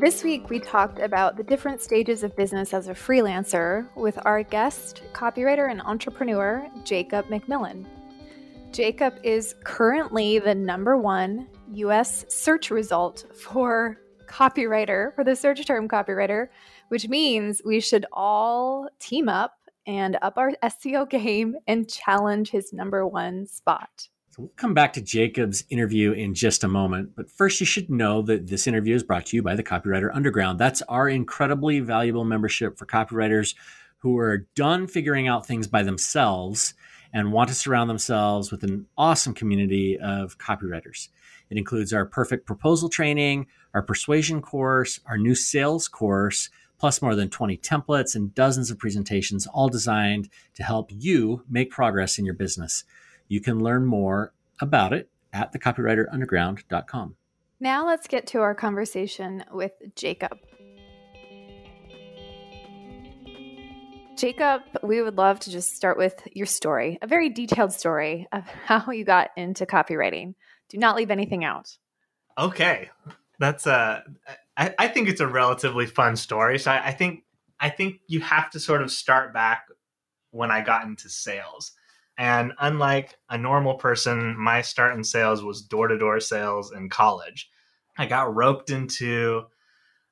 This week, we talked about the different stages of business as a freelancer with our guest, copywriter and entrepreneur, Jacob McMillen. Jacob is currently the number one US search result for copywriter, for the search term copywriter, which means we should all team up and up our SEO game and challenge his number one spot. So we'll come back to Jacob's interview in just a moment. But first, you should know that this interview is brought to you by the Copywriter Underground. That's our incredibly valuable membership for copywriters who are done figuring out things by themselves and want to surround themselves with an awesome community of copywriters. It includes our perfect proposal training, our persuasion course, our new sales course, plus more than 20 templates and dozens of presentations, all designed to help you make progress in your business. You can learn more about it at thecopywriterunderground.com. Now let's get to our conversation with Jacob. Jacob, we would love to just start with your story, a very detailed story of how you got into copywriting. Do not leave anything out. Okay, that's uh, I, I think it's a relatively fun story. So I, I think I think you have to sort of start back when I got into sales. And unlike a normal person, my start in sales was door to door sales in college. I got roped into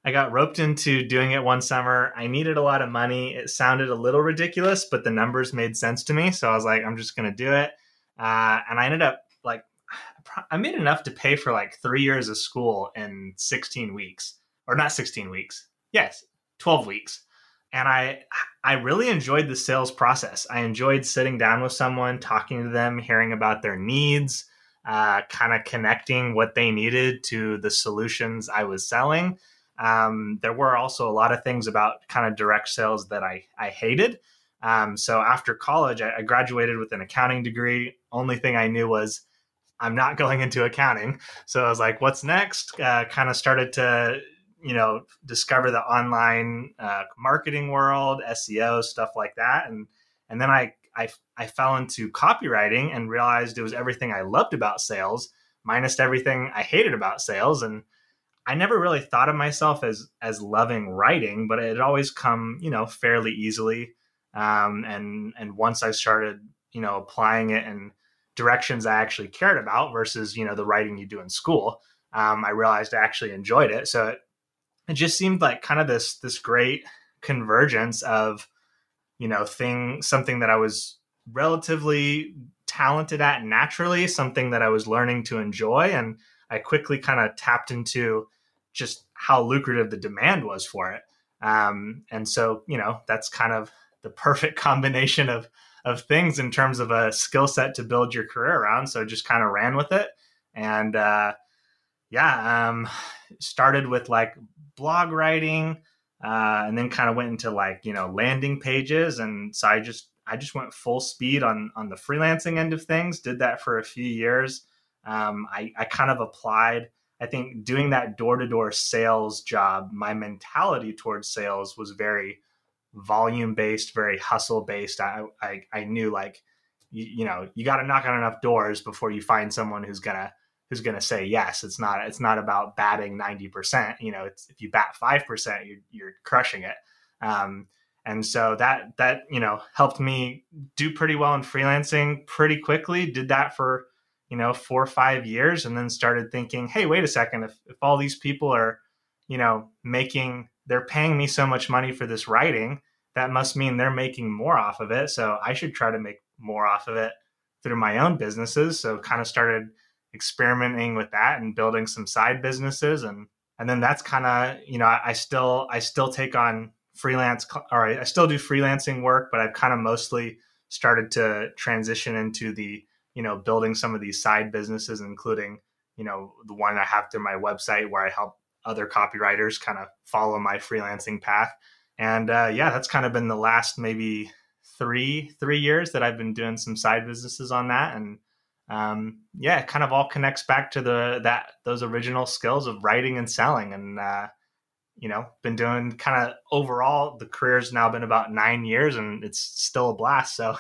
I got roped into doing it one summer. I needed a lot of money. It sounded a little ridiculous, but the numbers made sense to me. So I was like, I'm just going to do it. Uh, and I ended up like, I made enough to pay for like three years of school in 16 weeks, or not 16 weeks. Yes, 12 weeks. And I, I really enjoyed the sales process. I enjoyed sitting down with someone, talking to them, hearing about their needs, uh, kind of connecting what they needed to the solutions I was selling um, there were also a lot of things about kind of direct sales that I, I hated. Um, so after college, I, I, graduated with an accounting degree. Only thing I knew was I'm not going into accounting. So I was like, what's next? Uh, kind of started to, you know, discover the online uh, marketing world, SEO, stuff like that. And, and then I, I, I fell into copywriting and realized it was everything I loved about sales minus everything I hated about sales. And, I never really thought of myself as as loving writing, but it had always come, you know, fairly easily. Um, and and once I started, you know, applying it in directions I actually cared about versus, you know, the writing you do in school, um, I realized I actually enjoyed it. So it, it just seemed like kind of this this great convergence of, you know, thing something that I was relatively talented at naturally, something that I was learning to enjoy, and I quickly kind of tapped into just how lucrative the demand was for it. Um, and so, you know, that's kind of the perfect combination of of things in terms of a skill set to build your career around. So just kind of ran with it. And uh, yeah, um, started with like blog writing uh, and then kind of went into like, you know, landing pages. And so I just, I just went full speed on, on the freelancing end of things, did that for a few years. Um, I, I kind of applied I think doing that door to door sales job, my mentality towards sales was very volume based, very hustle based. I, I, I knew like, you, you know, you got to knock on enough doors before you find someone who's gonna who's gonna say yes. It's not it's not about batting ninety percent. You know, if you bat five percent, you're you're crushing it. Um, and so that that you know helped me do pretty well in freelancing pretty quickly. Did that for you know, four or five years and then started thinking, hey, wait a second, if, if all these people are, you know, making, they're paying me so much money for this writing, that must mean they're making more off of it. So I should try to make more off of it through my own businesses. So kind of started experimenting with that and building some side businesses. And, and then that's kind of, you know, I, I still, I still take on freelance or I still do freelancing work, but I've kind of mostly started to transition into the you know, building some of these side businesses, including, you know, the one I have through my website where I help other copywriters kind of follow my freelancing path. And uh, yeah, that's kind of been the last maybe three three years that I've been doing some side businesses on that. And um, yeah, it kind of all connects back to the that those original skills of writing and selling. And uh, you know, been doing kind of overall the career's now been about nine years, and it's still a blast. So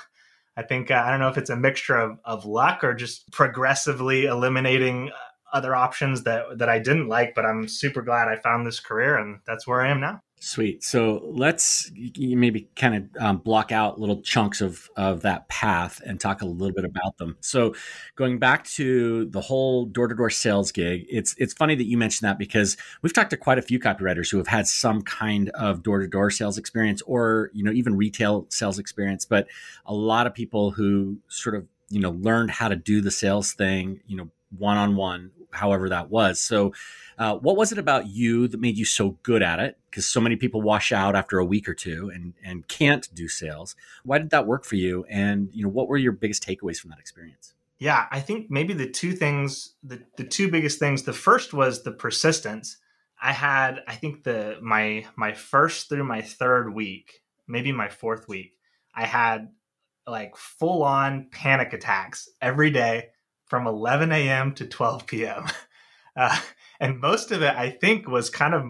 I think uh, I don't know if it's a mixture of, of luck or just progressively eliminating uh, other options that that I didn't like, but I'm super glad I found this career and that's where I am now. Sweet. So let's maybe kind of um, block out little chunks of of that path and talk a little bit about them. So going back to the whole door to door sales gig, it's it's funny that you mentioned that because we've talked to quite a few copywriters who have had some kind of door to door sales experience or you know even retail sales experience, but a lot of people who sort of you know learned how to do the sales thing, you know one on one, however that was. So uh, what was it about you that made you so good at it? Because so many people wash out after a week or two and and can't do sales. Why did that work for you? And you know, what were your biggest takeaways from that experience? Yeah, I think maybe the two things, the the two biggest things. The first was the persistence. I had, I think the my my first through my third week, maybe my fourth week, I had like full on panic attacks every day from 11 a.m. to 12 p.m. Uh, and most of it i think was kind of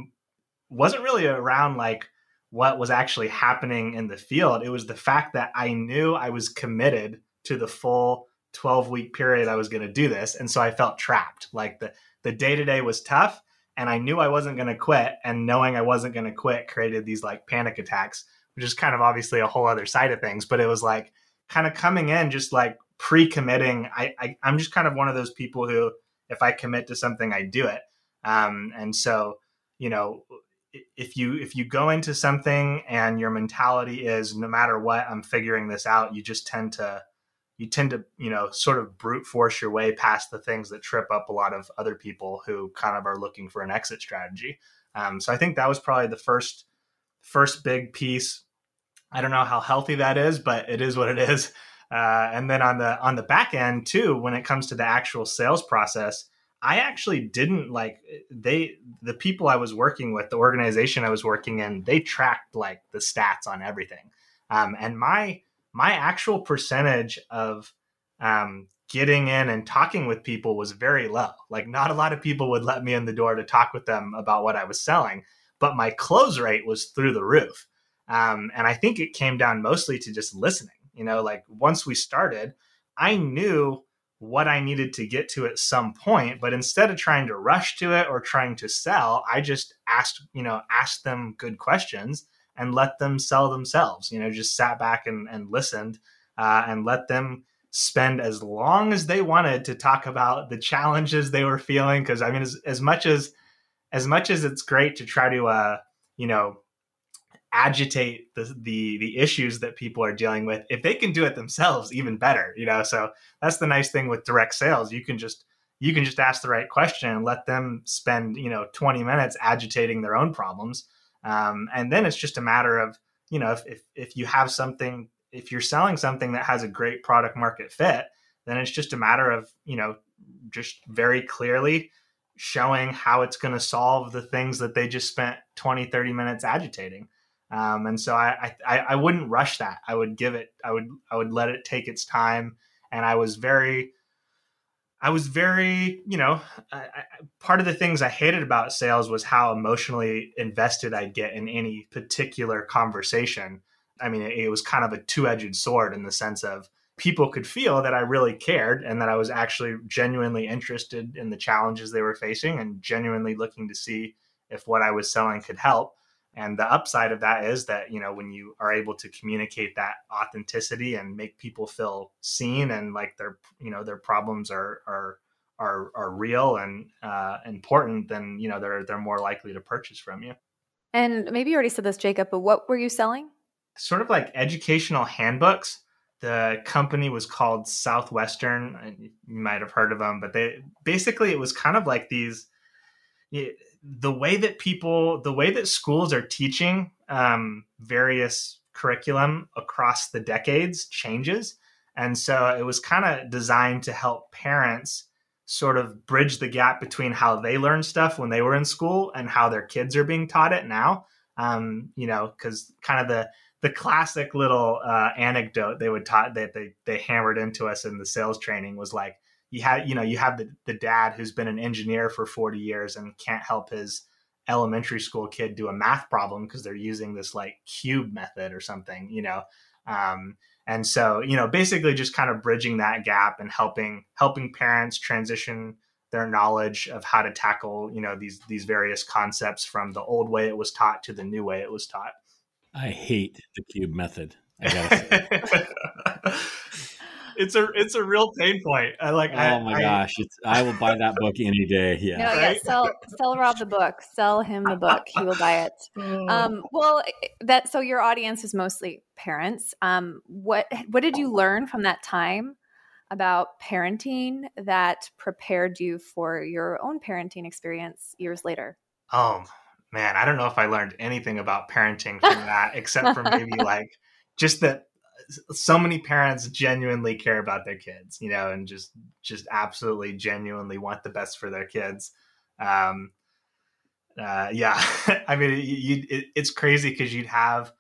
wasn't really around like what was actually happening in the field it was the fact that i knew i was committed to the full 12 week period i was going to do this and so i felt trapped like the the day to day was tough and i knew i wasn't going to quit and knowing i wasn't going to quit created these like panic attacks which is kind of obviously a whole other side of things but it was like kind of coming in just like pre-committing I, I i'm just kind of one of those people who if i commit to something i do it um, and so, you know, if you if you go into something and your mentality is no matter what, I'm figuring this out, you just tend to you tend to you know sort of brute force your way past the things that trip up a lot of other people who kind of are looking for an exit strategy. Um, so I think that was probably the first first big piece. I don't know how healthy that is, but it is what it is. Uh, and then on the on the back end too, when it comes to the actual sales process, I actually didn't like they the people I was working with, the organization I was working in, they tracked like the stats on everything. Um, and my my actual percentage of um, getting in and talking with people was very low. Like not a lot of people would let me in the door to talk with them about what I was selling, but my close rate was through the roof. Um, and I think it came down mostly to just listening. You know, like once we started, I knew what I needed to get to at some point. But instead of trying to rush to it or trying to sell, I just asked, you know, asked them good questions and let them sell themselves. You know, just sat back and, and listened uh, and let them spend as long as they wanted to talk about the challenges they were feeling. Because I mean, as, as much as as much as it's great to try to, uh, you know, agitate the, the the issues that people are dealing with if they can do it themselves even better you know? So that's the nice thing with direct sales. You can just you can just ask the right question and let them spend you know 20 minutes agitating their own problems. Um, and then it's just a matter of you know if, if if you have something if you're selling something that has a great product market fit then it's just a matter of you know just very clearly showing how it's going to solve the things that they just spent 20 30 minutes agitating um, and so I, I I wouldn't rush that. I would give it. I would I would let it take its time. And I was very I was very, you know, I, I, part of the things I hated about sales was how emotionally invested I'd get in any particular conversation. I mean, it, it was kind of a two edged sword in the sense of people could feel that I really cared and that I was actually genuinely interested in the challenges they were facing and genuinely looking to see if what I was selling could help and the upside of that is that you know when you are able to communicate that authenticity and make people feel seen and like their you know their problems are are are, are real and uh, important then you know they're they're more likely to purchase from you. And maybe you already said this jacob but what were you selling? Sort of like educational handbooks. The company was called southwestern you might have heard of them but they basically it was kind of like these the way that people, the way that schools are teaching um, various curriculum across the decades changes. And so it was kind of designed to help parents sort of bridge the gap between how they learned stuff when they were in school and how their kids are being taught it now. Um, you know, because kind of the the classic little uh, anecdote they would taught that they they hammered into us in the sales training was like, you have you know you have the, the dad who's been an engineer for 40 years and can't help his elementary school kid do a math problem because they're using this like cube method or something you know um, And so, you know, basically just kind of bridging that gap and helping helping parents transition their knowledge of how to tackle, you know, these these various concepts from the old way it was taught to the new way it was taught. I hate the cube method. I gotta say. it's a it's a real pain point. I like. Oh I, my I, gosh! It's, I will buy that book any day. Yeah. No, right? yeah. Sell sell Rob the book. Sell him the book. He will buy it. Oh. Um, well, that so your audience is mostly parents. Um, what what did you learn from that time about parenting that prepared you for your own parenting experience years later? Oh man, I don't know if I learned anything about parenting from that, except for maybe like just that so many parents genuinely care about their kids, you know, and just just absolutely genuinely want the best for their kids. Um, uh, yeah, I mean, you, it, it's crazy because you'd have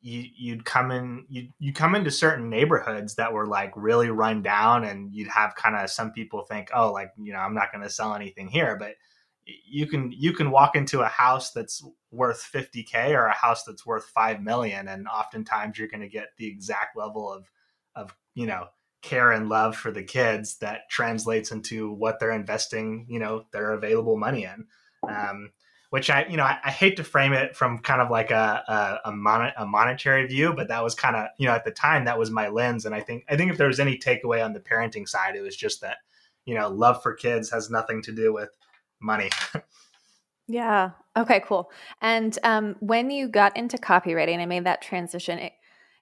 you you'd come in you you come into certain neighborhoods that were like really run down, and you'd have kind of some people think, oh, like you know, I'm not going to sell anything here, but you can you can walk into a house that's worth 50k or a house that's worth 5 million and oftentimes you're going to get the exact level of of you know care and love for the kids that translates into what they're investing you know their available money in. Um, which i you know I, I, hate to frame it from kind of like a a, a, mon- a monetary view but that was kind of you know at the time that was my lens and i think i think if there was any takeaway on the parenting side it was just that you know love for kids has nothing to do with money. yeah. Okay, cool. And um, when you got into copywriting and made that transition, it,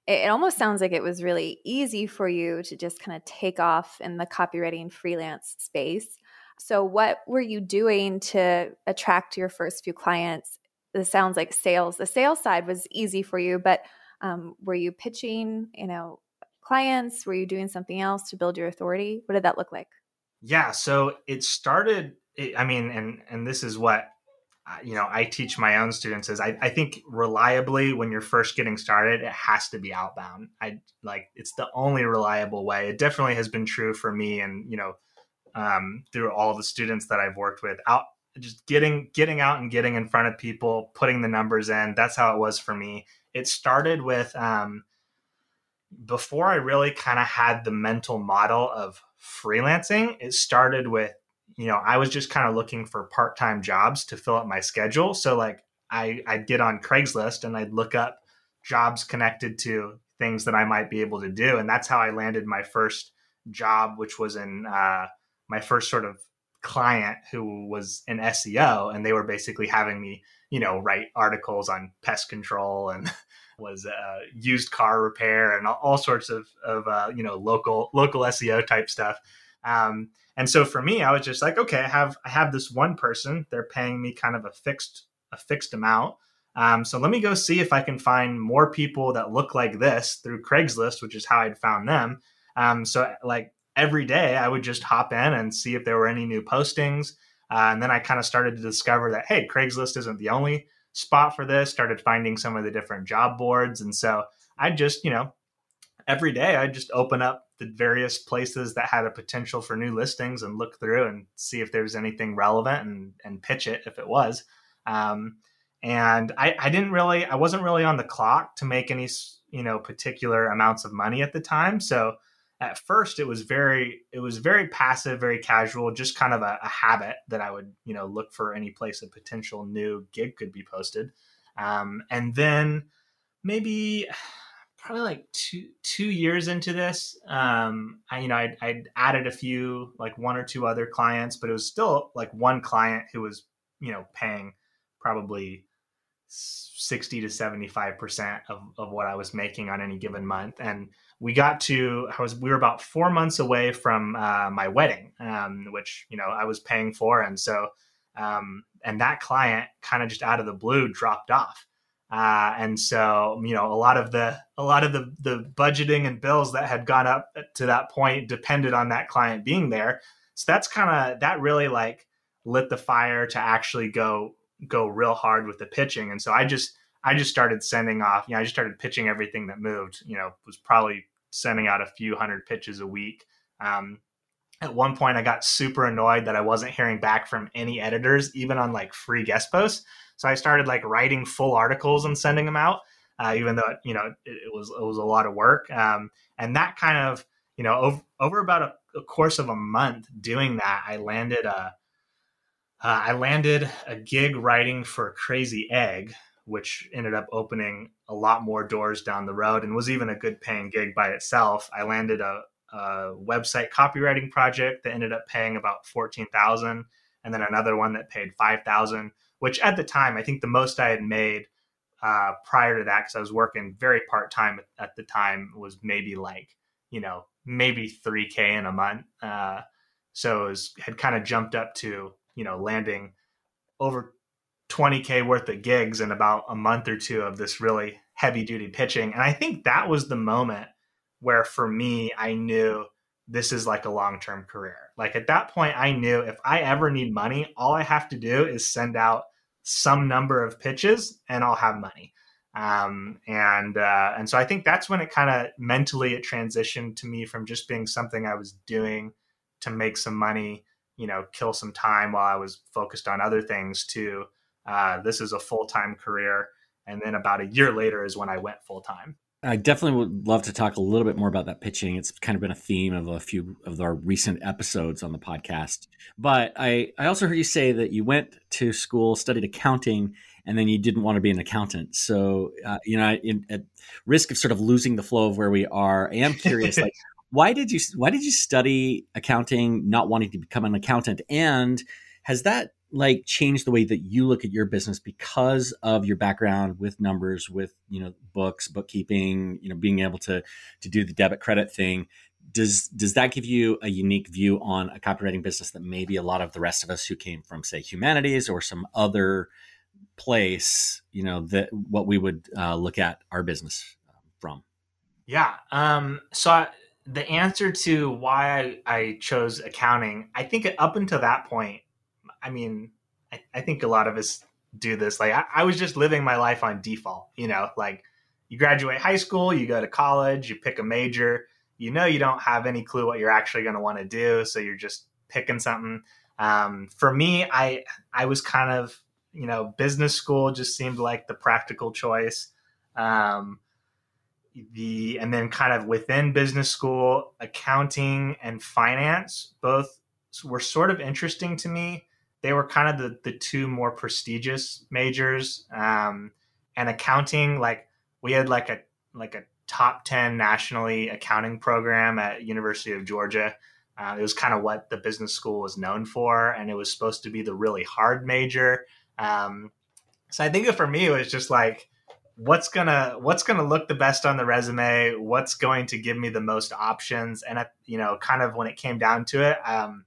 it almost sounds like it was really easy for you to just kind of take off in the copywriting freelance space. So, what were you doing to attract your first few clients? This sounds like sales. The sales side was easy for you, but um, were you pitching, you know, clients? Were you doing something else to build your authority? What did that look like? Yeah, so it started I mean, and and this is what you know I teach my own students is I, I think reliably when you're first getting started, it has to be outbound. I like it's the only reliable way. It definitely has been true for me, and you know, um, through all the students that I've worked with, out just getting getting out and getting in front of people, putting the numbers in. That's how it was for me. It started with um, before I really kind of had the mental model of freelancing. It started with you know, I was just kind of looking for part time jobs to fill up my schedule. So like I, I'd get on Craigslist and I'd look up jobs connected to things that I might be able to do. And that's how I landed my first job, which was in uh, my first sort of client who was an SEO. And they were basically having me, you know, write articles on pest control and was uh, used car repair and all, all sorts of, of uh, you know, local, local SEO type stuff. Um, and so for me, I was just like, okay, I have I have this one person. They're paying me kind of a fixed a fixed amount. Um, so let me go see if I can find more people that look like this through Craigslist, which is how I'd found them. Um, so like every day, I would just hop in and see if there were any new postings. Uh, and then I kind of started to discover that hey, Craigslist isn't the only spot for this. Started finding some of the different job boards, and so I just you know every day I just open up the various places that had a potential for new listings and look through and see if there's anything relevant and, and pitch it if it was. Um, and I, I didn't really, I wasn't really on the clock to make any, you know, particular amounts of money at the time. So at first it was very, it was very passive, very casual, just kind of a, a habit that I would, you know, look for any place a potential new gig could be posted. Um, and then maybe probably like two two years into this um i you know I'd, I'd, added a few like one or two other clients but it was still like one client who was you know paying probably 60 to 75 percent of, of what i was making on any given month. And we got to i was we were about four months away from uh, my wedding um, which you know i was paying for. And so um, and that client kind of just out of the blue dropped off uh, and so, you know, a lot of the a lot of the the budgeting and bills that had gone up to that point depended on that client being there. So that's kind of that really like lit the fire to actually go go real hard with the pitching. And so I just I just started sending off. You know, I just started pitching everything that moved. You know, was probably sending out a few hundred pitches a week. Um, at one point, I got super annoyed that I wasn't hearing back from any editors, even on like free guest posts. So I started like writing full articles and sending them out. uh, even though you know it, it, was it was a lot of work. Um, and that kind of you know over, over about a, a, course of a month doing that, I landed a uh, I landed a gig writing for Crazy Egg, which ended up opening a lot more doors down the road and was even a good paying gig by itself. I landed a, a website copywriting project that ended up paying about fourteen thousand, and then another one that paid five thousand. Which at the time, I think the most I had made uh, prior to that, because I was working very part time at the time, was maybe like you know maybe three k in a month. Uh, so it was, had kind of jumped up to you know landing over 20k worth of gigs in about a month or two of this really heavy duty pitching and i think that was the moment where for me i knew this is like a long-term career like at that point i knew if i ever need money all i have to do is send out some number of pitches and i'll have money. Um, and uh, and so i think that's when it kind of mentally it transitioned to me from just being something i was doing to make some money you know kill some time while i was focused on other things to uh, this is a full-time career. And then about a year later is when i went full-time I definitely would love to talk a little bit more about that pitching. It's kind of been a theme of a few of our recent episodes on the podcast. But I, I also heard you say that you went to school, studied accounting, and then you didn't want to be an accountant. So, uh, you know, in, at risk of sort of losing the flow of where we are, I am curious, like, why did you why did you study accounting, not wanting to become an accountant, and has that like change the way that you look at your business because of your background with numbers with you know books bookkeeping you know being able to to do the debit credit thing. Does does that give you a unique view on a copywriting business that maybe a lot of the rest of us who came from say humanities or some other place you know that what we would uh, look at our business um, from? Yeah um so I, the answer to why I, I chose accounting i think up until that point I mean, I, I think a lot of us do this. Like I, I was just living my life on default, you know, like you graduate high school, you go to college, you pick a major, you know, you don't have any clue what you're actually going to want to do. So you're just picking something. Um, for me, I, I was kind of, you know, business school just seemed like the practical choice. Um, the, and then kind of within business school, accounting and finance, both were sort of interesting to me they were kind of the, the two more prestigious majors um, and accounting like we had like a like a top 10 nationally accounting program at university of georgia. Uh, it was kind of what the business school was known for and it was supposed to be the really hard major. Um, so i think for me it was just like what's gonna what's gonna look the best on the resume? What's going to give me the most options? And I, you know kind of when it came down to it um,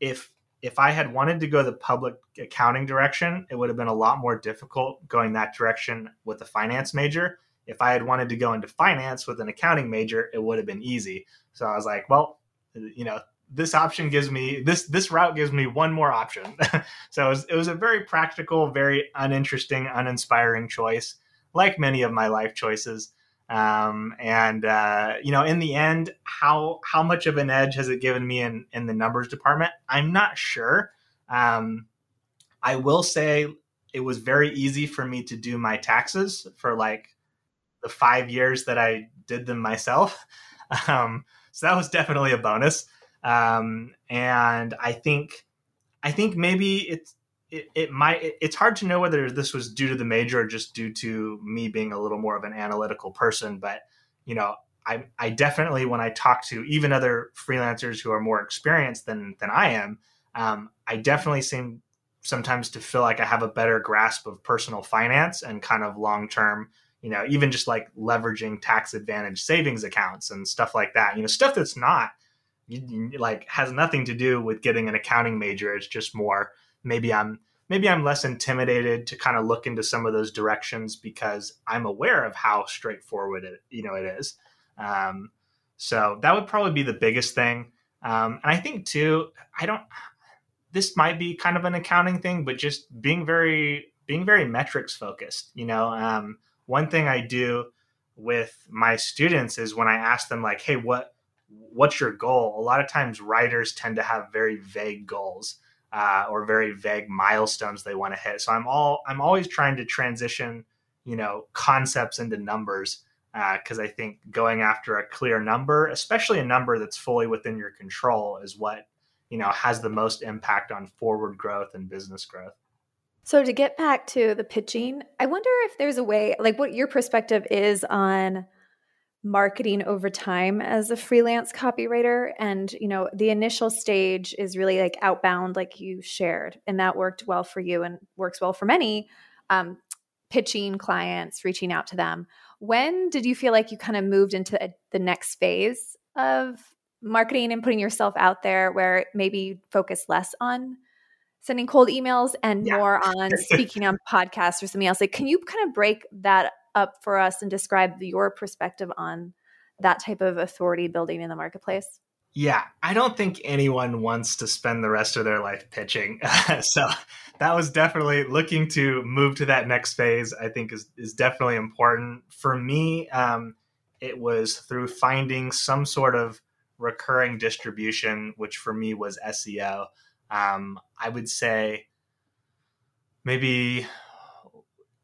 if if I had wanted to go the public accounting direction, it would have been a lot more difficult going that direction with a finance major. If I had wanted to go into finance with an accounting major, it would have been easy. So I was like, well, you know, this option gives me this this route gives me one more option. so it was, it was a very practical, very uninteresting, uninspiring choice, like many of my life choices. Um, and uh, you know, in the end, how how much of an edge has it given me in in the numbers department? I'm not sure. Um, I will say it was very easy for me to do my taxes for like the five years that I did them myself. Um, so that was definitely a bonus. Um, and I think I think maybe it's it, it might it, it's hard to know whether this was due to the major or just due to me being a little more of an analytical person but you know i i definitely when i talk to even other freelancers who are more experienced than than i am um, i definitely seem sometimes to feel like i have a better grasp of personal finance and kind of long term you know even just like leveraging tax advantage savings accounts and stuff like that you know stuff that's not like has nothing to do with getting an accounting major. It's just more maybe I'm maybe I'm less intimidated to kind of look into some of those directions because I'm aware of how straightforward it you know it is. Um, so that would probably be the biggest thing. Um, and I think too, I don't. This might be kind of an accounting thing, but just being very being very metrics focused. You know, um, one thing I do with my students is when I ask them like, "Hey, what what's your goal?" A lot of times writers tend to have very vague goals uh, or very vague milestones they want to hit. So I'm all I'm always trying to transition you know concepts into numbers because uh, I think going after a clear number, especially a number that's fully within your control, is what you know has the most impact on forward growth and business growth. So to get back to the pitching, I wonder if there's a way, like what your perspective is on marketing over time as a freelance copywriter. And you know the initial stage is really like outbound like you shared and that worked well for you and works well for many um, pitching clients reaching out to them. When did you feel like you kind of moved into a, the next phase of marketing and putting yourself out there where maybe you focus less on sending cold emails and yeah. more on speaking on podcasts or something else? Like can you kind of break that up for us and describe your perspective on that type of authority building in the marketplace? Yeah, I don't think anyone wants to spend the rest of their life pitching. so that was definitely looking to move to that next phase. I think is is definitely important for me. Um, it was through finding some sort of recurring distribution, which for me was SEO. Um, I would say maybe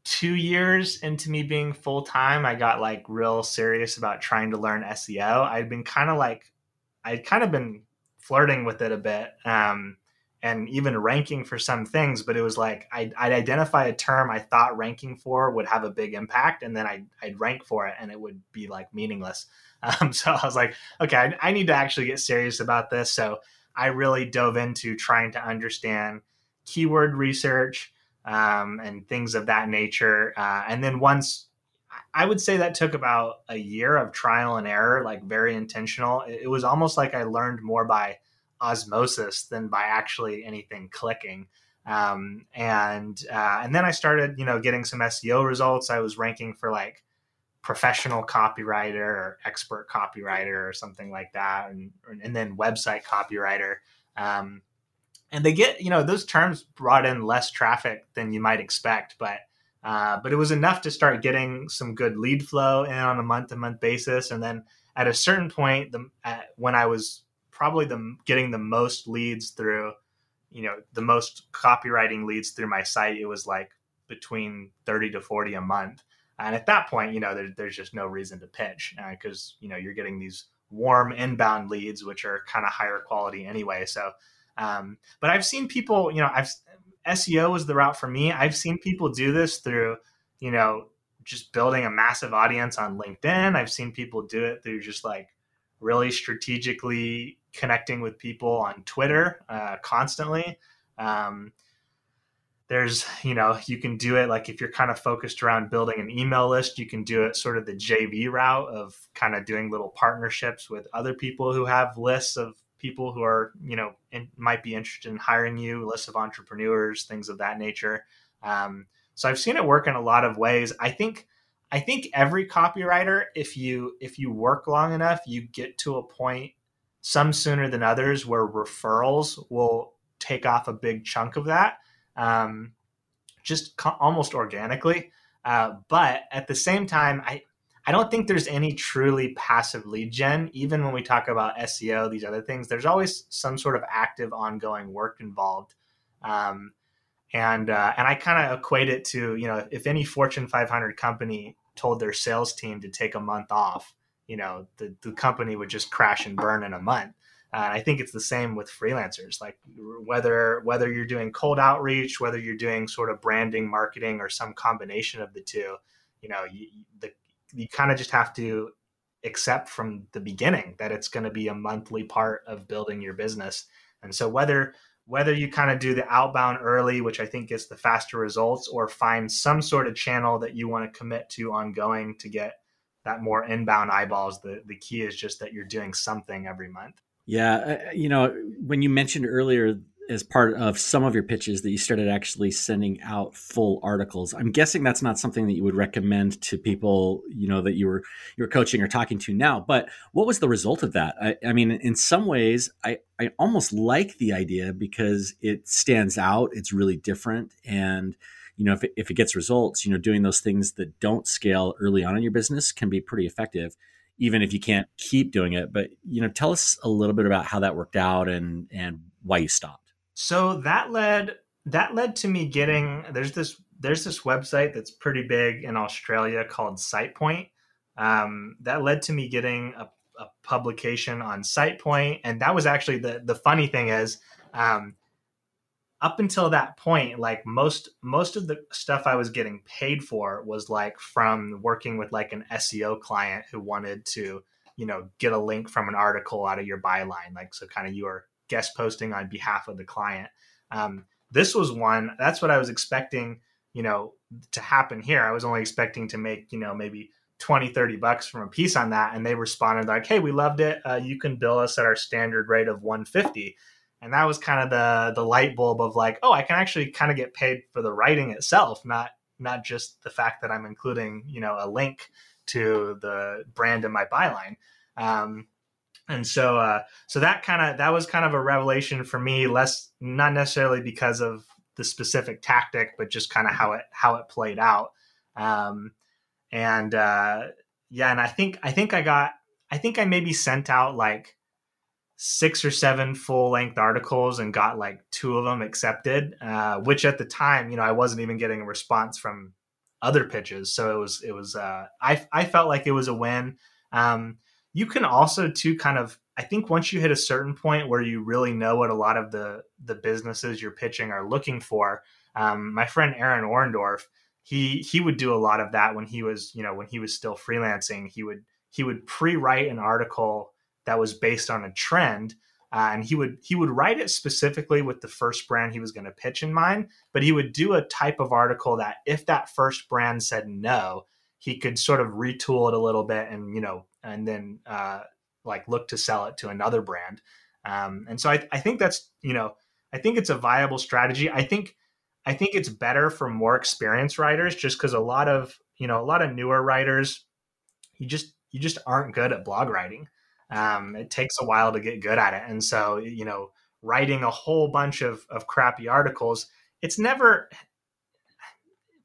two years into me being full time, I got like real serious about trying to learn SEO. I'd been kind of like, I'd kind of been flirting with it a bit um, and even ranking for some things, but it was like I'd, I'd, identify a term I thought ranking for would have a big impact, and then I'd, I'd rank for it and it would be like meaningless. Um, so I was like, okay, I, I need to actually get serious about this. So I really dove into trying to understand keyword research um, and things of that nature. Uh, and then once I would say that took about a year of trial and error, like very intentional. It, was almost like I learned more by osmosis than by actually anything clicking. Um, and uh, and then I started, you know, getting some SEO results. I was ranking for like professional copywriter or expert copywriter or something like that, and and then website copywriter. Um, and they get you know those terms brought in less traffic than you might expect but uh, but it was enough to start getting some good lead flow in on a month to month basis. And then at a certain point the, at, when i was probably the getting the most leads through you know the most copywriting leads through my site it was like between 30 to 40 a month. And at that point you know there, there's just no reason to pitch because uh, you know you're getting these warm inbound leads which are kind of higher quality anyway. So um, but I've seen people, you know, I've SEO was the route for me. I've seen people do this through, you know, just building a massive audience on LinkedIn. I've seen people do it through just like really strategically connecting with people on Twitter uh, constantly. Um, there's, you know, you can do it like if you're kind of focused around building an email list, you can do it sort of the JV route of kind of doing little partnerships with other people who have lists of people who are you know in, might be interested in hiring you, lists of entrepreneurs, things of that nature. Um, so I've seen it work in a lot of ways. I think I think every copywriter, if you if you work long enough, you get to a point some sooner than others where referrals will take off a big chunk of that, um, just co- almost organically. Uh, but at the same time, I I don't think there's any truly passive lead gen. Even when we talk about SEO, these other things, there's always some sort of active, ongoing work involved. Um, and uh, and I kind of equate it to you know if any Fortune 500 company told their sales team to take a month off, you know the the company would just crash and burn in a month. Uh, and I think it's the same with freelancers. Like whether whether you're doing cold outreach, whether you're doing sort of branding, marketing, or some combination of the two, you know, you, the you kind of just have to accept from the beginning that it's going to be a monthly part of building your business. And so whether whether you kind of do the outbound early, which I think gets the faster results, or find some sort of channel that you want to commit to ongoing to get that more inbound eyeballs, the the key is just that you're doing something every month. Yeah, uh, you know, when you mentioned earlier as part of some of your pitches that you started actually sending out full articles. I'm guessing that's not something that you would recommend to people, you know, that you were you're coaching or talking to now. But what was the result of that? I, I mean, in some ways, I I almost like the idea because it stands out. It's really different, and you know, if it, if it gets results, you know, doing those things that don't scale early on in your business can be pretty effective even if you can't keep doing it but you know tell us a little bit about how that worked out and and why you stopped so that led that led to me getting there's this there's this website that's pretty big in Australia called SitePoint. Um, that led to me getting a, a, publication on SitePoint, and that was actually the the funny thing is, um, up until that point, like most most of the stuff I was getting paid for was like from working with like an SEO client who wanted to, you know, get a link from an article out of your byline, like so kind of you are guest posting on behalf of the client. Um, this was one that's what I was expecting, you know, to happen here. I was only expecting to make, you know, maybe 20, 30 bucks from a piece on that. And they responded like, Hey, we loved it. Uh, you can bill us at our standard rate of 150 and that was kind of the the light bulb of like oh i can actually kind of get paid for the writing itself not not just the fact that i'm including you know a link to the brand in my byline um, and so uh, so that kind of that was kind of a revelation for me less not necessarily because of the specific tactic but just kind of how it how it played out um, and uh, yeah and i think i think i got i think i maybe sent out like six or seven full length articles and got like two of them accepted, uh, which at the time, you know, I wasn't even getting a response from other pitches. So it was, it was, uh, I, I felt like it was a win. Um, you can also too kind of, I think once you hit a certain point where you really know what a lot of the, the businesses you're pitching are looking for. Um, my friend Aaron Orendorff, he, he would do a lot of that when he was, you know, when he was still freelancing, he would, he would pre-write an article that was based on a trend. Uh, and he would he would write it specifically with the first brand he was going to pitch in mind but he would do a type of article that if that first brand said no he could sort of retool it a little bit and you know and then uh, like look to sell it to another brand. Um, and so I, I think that's you know i think it's a viable strategy. I think i think it's better for more experienced writers just because a lot of you know a lot of newer writers you just you just aren't good at blog writing. Um, it takes a while to get good at it. And so, you know, writing a whole bunch of, of crappy articles, it's never,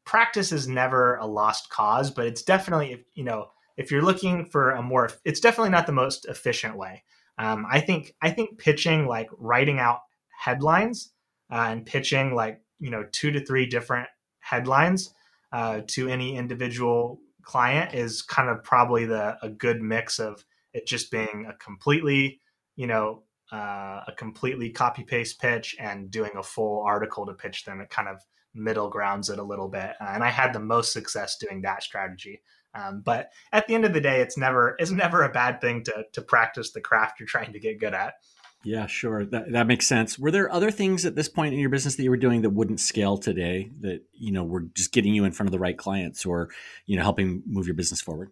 practice is never a lost cause, but it's definitely, you know, if you're looking for a more, it's definitely not the most efficient way. Um, I think, I think pitching like writing out headlines uh, and pitching like, you know, two to three different headlines uh, to any individual client is kind of probably the a good mix of it just being a completely, you know, uh, a completely copy paste pitch and doing a full article to pitch them. It kind of middle grounds it a little bit, uh, and I had the most success doing that strategy. Um, but at the end of the day, it's never it's never a bad thing to to practice the craft you're trying to get good at. Yeah, sure. That that makes sense. Were there other things at this point in your business that you were doing that wouldn't scale today that, you know, were just getting you in front of the right clients or, you know, helping move your business forward?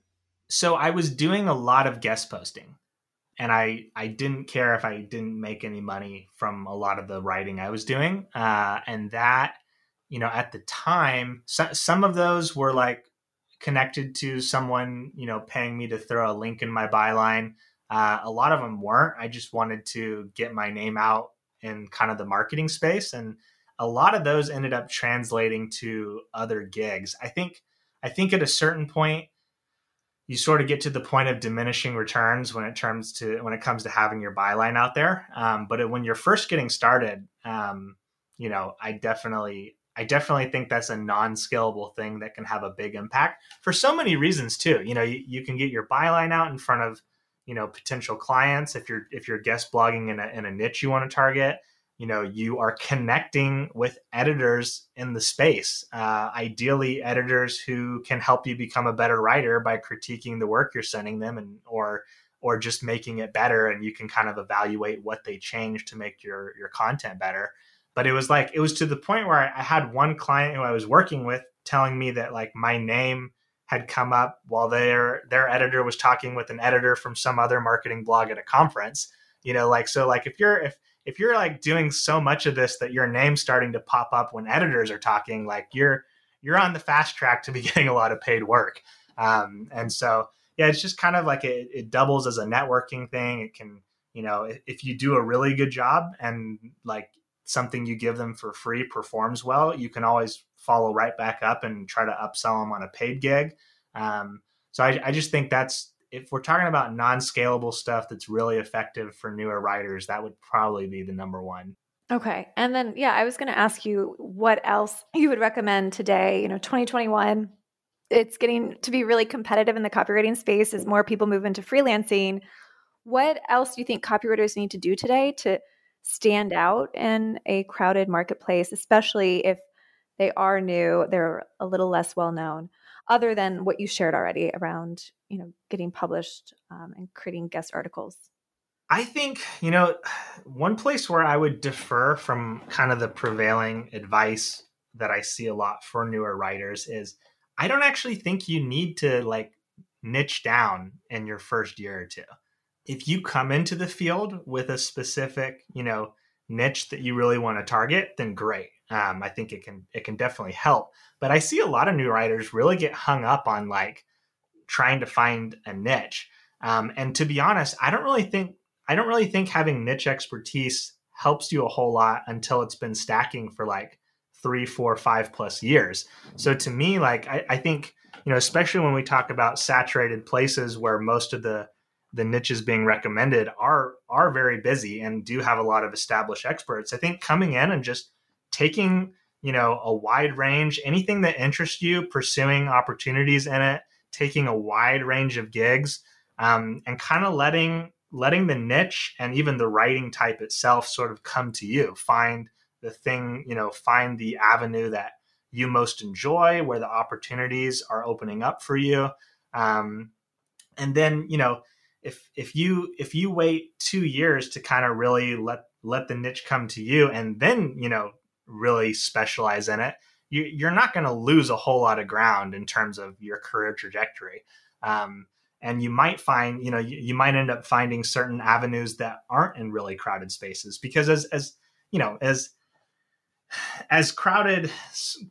so I was doing a lot of guest posting and I I didn't care if I didn't make any money from a lot of the writing I was doing. Uh, and that, you know, at the time, so, some of those were like connected to someone, you know, paying me to throw a link in my byline. Uh, a lot of them weren't. I just wanted to get my name out in kind of the marketing space, and a lot of those ended up translating to other gigs. I think I think at a certain point you sort of get to the point of diminishing returns when it comes to when it comes to having your byline out there. Um, but it, when you're first getting started, um, you know, I definitely I definitely think that's a non-scalable thing that can have a big impact for so many reasons too. You know, you, you can get your byline out in front of you know potential clients if you're if you're guest blogging in a, in a niche you want to target you know you are connecting with editors in the space uh, ideally editors who can help you become a better writer by critiquing the work you're sending them and or or just making it better and you can kind of evaluate what they change to make your your content better but it was like it was to the point where i had one client who i was working with telling me that like my name had come up while their their editor was talking with an editor from some other marketing blog at a conference you know like so like if you're if if you're like doing so much of this that your name's starting to pop up when editors are talking, like you're you're on the fast track to be getting a lot of paid work. Um, and so yeah, it's just kind of like it, it doubles as a networking thing. It can, you know, if you do a really good job and like something you give them for free performs well, you can always follow right back up and try to upsell them on a paid gig. Um, so I, I just think that's if we're talking about non-scalable stuff that's really effective for newer writers, that would probably be the number one. Okay. And then, yeah, I was going to ask you what else you would recommend today, you know, 2021. It's getting to be really competitive in the copywriting space as more people move into freelancing. What else do you think copywriters need to do today to stand out in a crowded marketplace, especially if they are new, they're a little less well known, other than what you shared already around, you know, getting published um, and creating guest articles? I think, you know, one place where I would defer from kind of the prevailing advice that I see a lot for newer writers is I don't actually think you need to like niche down in your first year or two. If you come into the field with a specific, you know, niche that you really want to target, then great. Um, I think it can it can definitely help. But I see a lot of new writers really get hung up on like trying to find a niche. Um, and to be honest, I don't really think I don't really think having niche expertise helps you a whole lot until it's been stacking for like three, four, five plus years. So to me, like I, I think, you know, especially when we talk about saturated places where most of the the niches being recommended are are very busy and do have a lot of established experts. I think coming in and just taking, you know, a wide range, anything that interests you, pursuing opportunities in it, taking a wide range of gigs, um, and kind of letting letting the niche and even the writing type itself sort of come to you find the thing you know find the avenue that you most enjoy where the opportunities are opening up for you um, and then you know if if you if you wait two years to kind of really let let the niche come to you and then you know really specialize in it you, you're not going to lose a whole lot of ground in terms of your career trajectory. Um, and you might find you know you, you, might end up finding certain avenues that aren't in really crowded spaces because as as you know as as crowded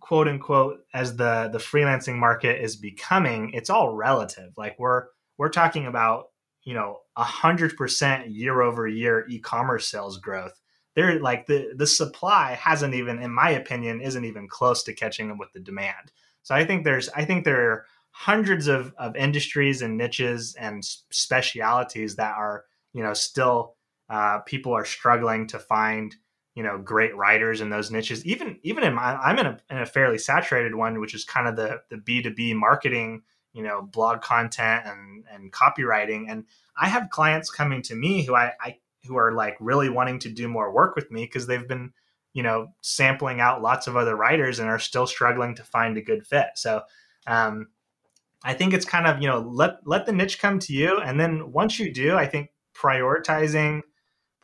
quote unquote as the the freelancing market is becoming it's all relative. Like we're we're talking about you know a hundred percent year over year e-commerce sales growth They're like the the supply hasn't even in my opinion isn't even close to catching up with the demand. So i think there's i think there are hundreds of, of industries and niches and specialities that are you know still uh, people are struggling to find you know great writers in those niches. Even even in my i'm in a, in a fairly saturated one which is kind of the the b2b marketing you know blog content and and copywriting and i have clients coming to me who i, I who are like really wanting to do more work with me because they've been you know sampling out lots of other writers and are still struggling to find a good fit so um, I think it's kind of, you know, let let the niche come to you. And then once you do, I think prioritizing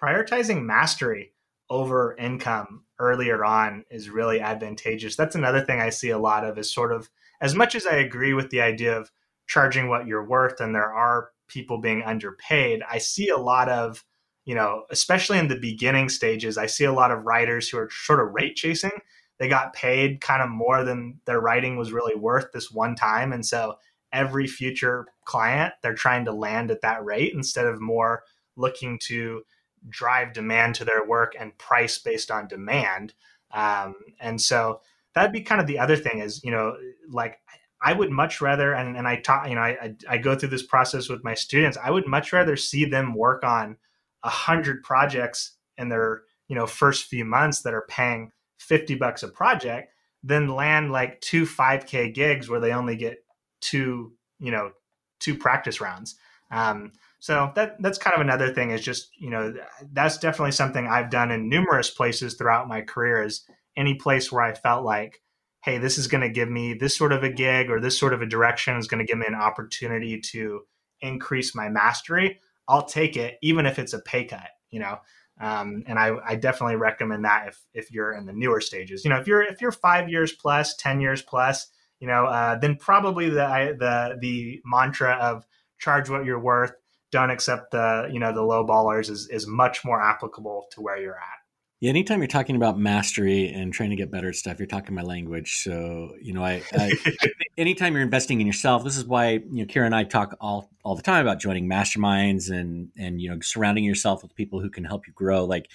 prioritizing mastery over income earlier on is really advantageous. That's another thing I see a lot of is sort of as much as I agree with the idea of charging what you're worth and there are people being underpaid, I see a lot of, you know, especially in the beginning stages, I see a lot of writers who are sort of rate chasing. They got paid kind of more than their writing was really worth this one time. And so every future client they're trying to land at that rate instead of more looking to drive demand to their work and price based on demand um, and so that'd be kind of the other thing is you know like i would much rather and, and i taught you know I, I go through this process with my students i would much rather see them work on a hundred projects in their you know first few months that are paying 50 bucks a project than land like two 5k gigs where they only get two you know two practice rounds. Um, so that that's kind of another thing is just you know that's definitely something I've done in numerous places throughout my career. Is any place where I felt like, hey, this is going to give me this sort of a gig or this sort of a direction is going to give me an opportunity to increase my mastery. I'll take it, even if it's a pay cut. You know, um, and I, I, definitely recommend that if if you're in the newer stages. You know, if you're if you're five years plus, ten years plus, you know, uh, then probably the the the mantra of charge what you're worth, don't accept the you know the low ballers is is much more applicable to where you're at. Yeah, anytime you're talking about mastery and trying to get better at stuff, you're talking my language. So, you know, I, I anytime you're investing in yourself, this is why you know Kira and I talk all all the time about joining masterminds and and you know surrounding yourself with people who can help you grow. Like,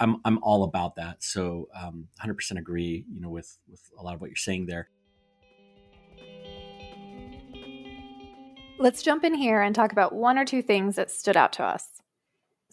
I'm I'm all about that. So, um, 100% agree. You know, with with a lot of what you're saying there. Let's jump in here and talk about one or two things that stood out to us.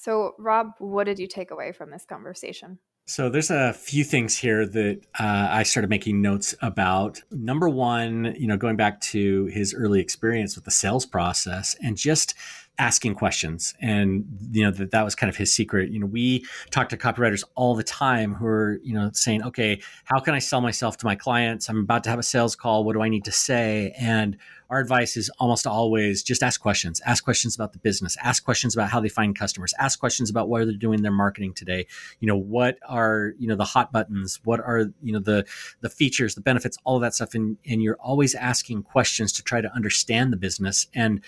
So, Rob, what did you take away from this conversation? So there's a few things here that uh, I started making notes about. Number one, you know, going back to his early experience with the sales process and just asking questions. And you know that that was kind of his secret. You know we talk to copywriters all the time who are you know saying okay how can i sell myself to my clients? I'm about to have a sales call. What do i need to say? And our advice is almost always just ask questions. Ask questions about the business. Ask questions about how they find customers. Ask questions about what they're doing their marketing today. You know what are you know the hot buttons? What are you know the the features the benefits all of that stuff. And and you're always asking questions to try to understand the business. And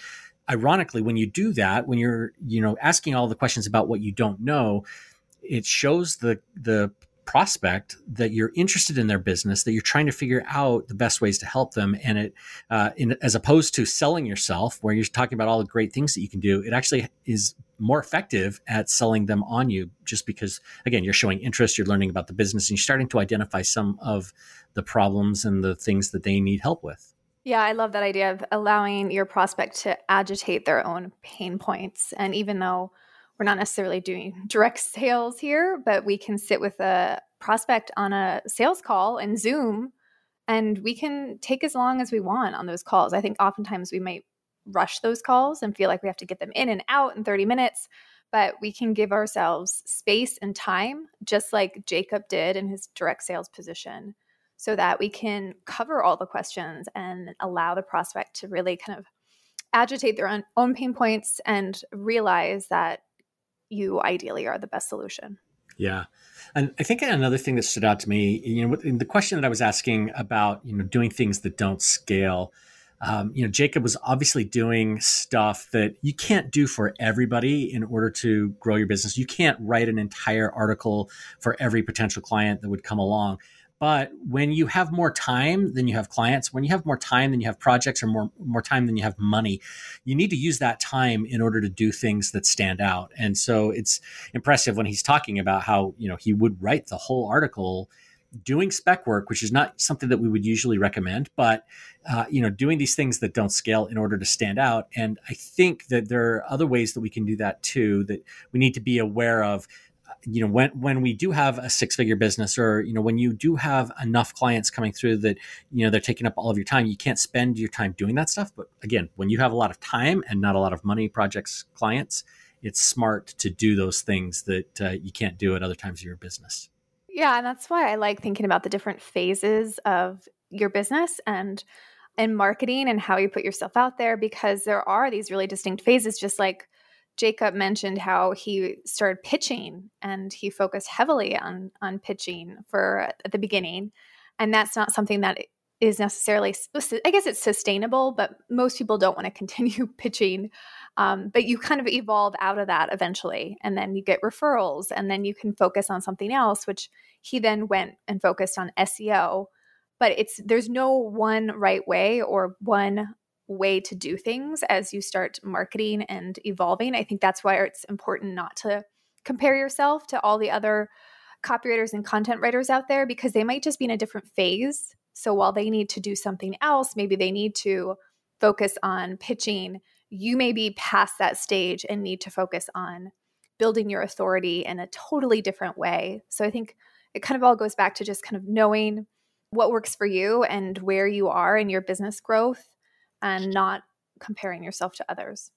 ironically, when you do that, when you're, you know, asking all the questions about what you don't know, it shows the the prospect that you're interested in their business, that you're trying to figure out the best ways to help them, and it, uh, in, as opposed to selling yourself, where you're talking about all the great things that you can do, it actually is more effective at selling them on you, just because again you're showing interest, you're learning about the business, and you're starting to identify some of the problems and the things that they need help with. Yeah, I love that idea of allowing your prospect to agitate their own pain points. And even though we're not necessarily doing direct sales here, but we can sit with a prospect on a sales call in Zoom and we can take as long as we want on those calls. I think oftentimes we might rush those calls and feel like we have to get them in and out in 30 minutes, but we can give ourselves space and time, just like Jacob did in his direct sales position so that we can cover all the questions and allow the prospect to really kind of agitate their own, own pain points and realize that you ideally are the best solution. Yeah. And I think another thing that stood out to me, you know, the question that I was asking about, you know, doing things that don't scale, um, you know, Jacob was obviously doing stuff that you can't do for everybody in order to grow your business. You can't write an entire article for every potential client that would come along. But when you have more time than you have clients, when you have more time than you have projects or more, more time than you have money, you need to use that time in order to do things that stand out. And so it's impressive when he's talking about how, you know, he would write the whole article doing spec work, which is not something that we would usually recommend, but uh, you know, doing these things that don't scale in order to stand out. And I think that there are other ways that we can do that too. That we need to be aware of you know when when we do have a six figure business or you know when you do have enough clients coming through that you know they're taking up all of your time you can't spend your time doing that stuff. But again when you have a lot of time and not a lot of money projects clients it's smart to do those things that uh, you can't do at other times of your business. Yeah and that's why i like thinking about the different phases of your business and and marketing and how you put yourself out there because there are these really distinct phases just like Jacob mentioned how he started pitching and he focused heavily on on pitching for at the beginning, and that's not something that is necessarily I guess it's sustainable, but most people don't want to continue pitching. Um, but you kind of evolve out of that eventually, and then you get referrals, and then you can focus on something else. Which he then went and focused on SEO. But it's there's no one right way or one way to do things as you start marketing and evolving. I think that's why it's important not to compare yourself to all the other copywriters and content writers out there because they might just be in a different phase. So while they need to do something else, maybe they need to focus on pitching. You may be past that stage and need to focus on building your authority in a totally different way. So I think it kind of all goes back to just kind of knowing what works for you and where you are in your business growth and not comparing yourself to others.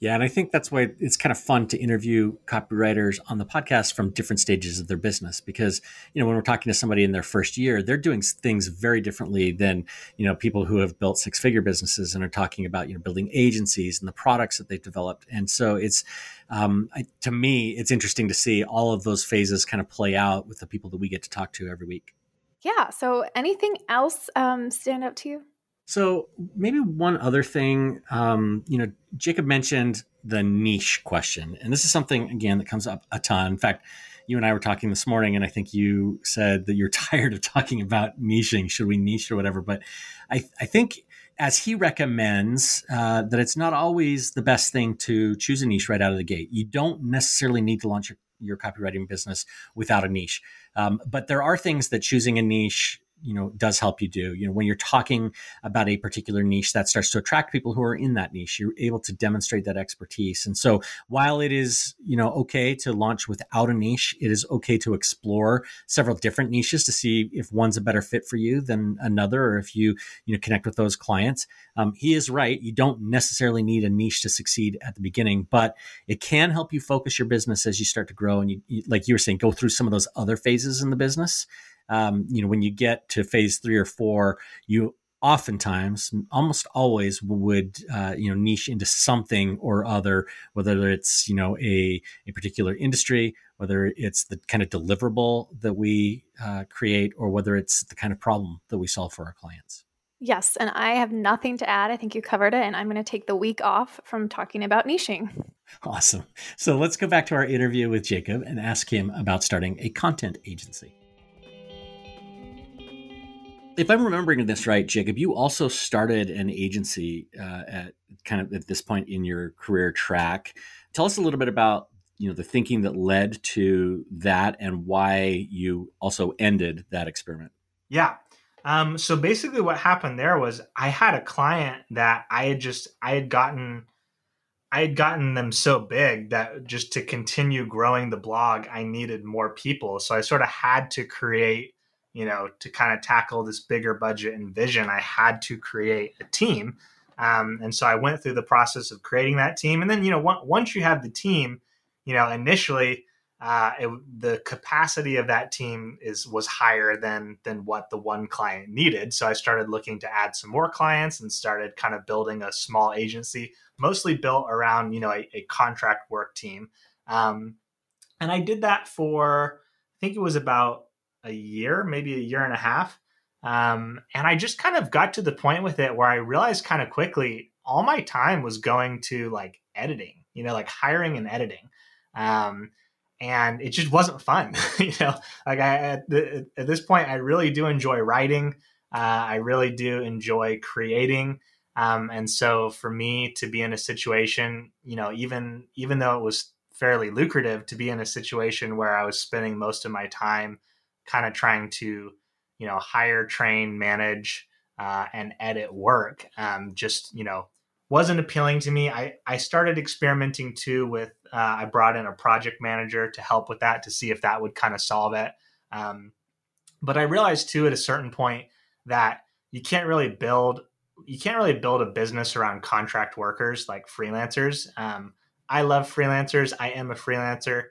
Yeah, and I think that's why it's kind of fun to interview copywriters on the podcast from different stages of their business because, you know, when we're talking to somebody in their first year, they're doing things very differently than, you know, people who have built six-figure businesses and are talking about, you know, building agencies and the products that they've developed. And so it's um, I, to me, it's interesting to see all of those phases kind of play out with the people that we get to talk to every week. Yeah. So anything else um, stand out to you? So maybe one other thing, um, you know, Jacob mentioned the niche question, and this is something again that comes up a ton. In fact, you and I were talking this morning, and I think you said that you're tired of talking about niching. Should we niche or whatever? But I, I think as he recommends uh, that it's not always the best thing to choose a niche right out of the gate. You don't necessarily need to launch your, your copywriting business without a niche, um, but there are things that choosing a niche you know does help you do. You know when you're talking about a particular niche that starts to attract people who are in that niche you're able to demonstrate that expertise. And so while it is you know okay to launch without a niche it is okay to explore several different niches to see if one's a better fit for you than another or if you you know connect with those clients. Um, he is right. You don't necessarily need a niche to succeed at the beginning but it can help you focus your business as you start to grow. And you, you like you were saying go through some of those other phases in the business um, you know, when you get to phase three or four, you oftentimes, almost always, would uh, you know niche into something or other, whether it's you know a a particular industry, whether it's the kind of deliverable that we uh, create, or whether it's the kind of problem that we solve for our clients. Yes, and I have nothing to add. I think you covered it, and I'm going to take the week off from talking about niching. Awesome. So let's go back to our interview with Jacob and ask him about starting a content agency if I'm remembering this right, Jacob, you also started an agency uh, at kind of at this point in your career track. Tell us a little bit about you know the thinking that led to that and why you also ended that experiment. Yeah. Um, so basically, what happened there was I had a client that I had just I had gotten I had gotten them so big that just to continue growing the blog, I needed more people. So I sort of had to create you know, to kind of tackle this bigger budget and vision, I had to create a team. Um, and so I went through the process of creating that team. And then, you know, once you have the team, you know, initially uh, it, the capacity of that team is was higher than than what the one client needed. So I started looking to add some more clients and started kind of building a small agency, mostly built around you know a, a contract work team. Um, and I did that for I think it was about a year, maybe a year and a half. Um, and I just kind of got to the point with it where I realized kind of quickly all my time was going to like editing, you know, like hiring and editing. Um, and it just wasn't fun, you know. Like I at, the, at this point, I really do enjoy writing. Uh, I really do enjoy creating. Um, and so for me to be in a situation, you know, even even though it was fairly lucrative, to be in a situation where I was spending most of my time kind of trying to you know hire train manage uh, and edit work um, just you know wasn't appealing to me. I i started experimenting too with uh, i brought in a project manager to help with that to see if that would kind of solve it um, but i realized too at a certain point that you can't really build you can't really build a business around contract workers like freelancers um, i love freelancers i am a freelancer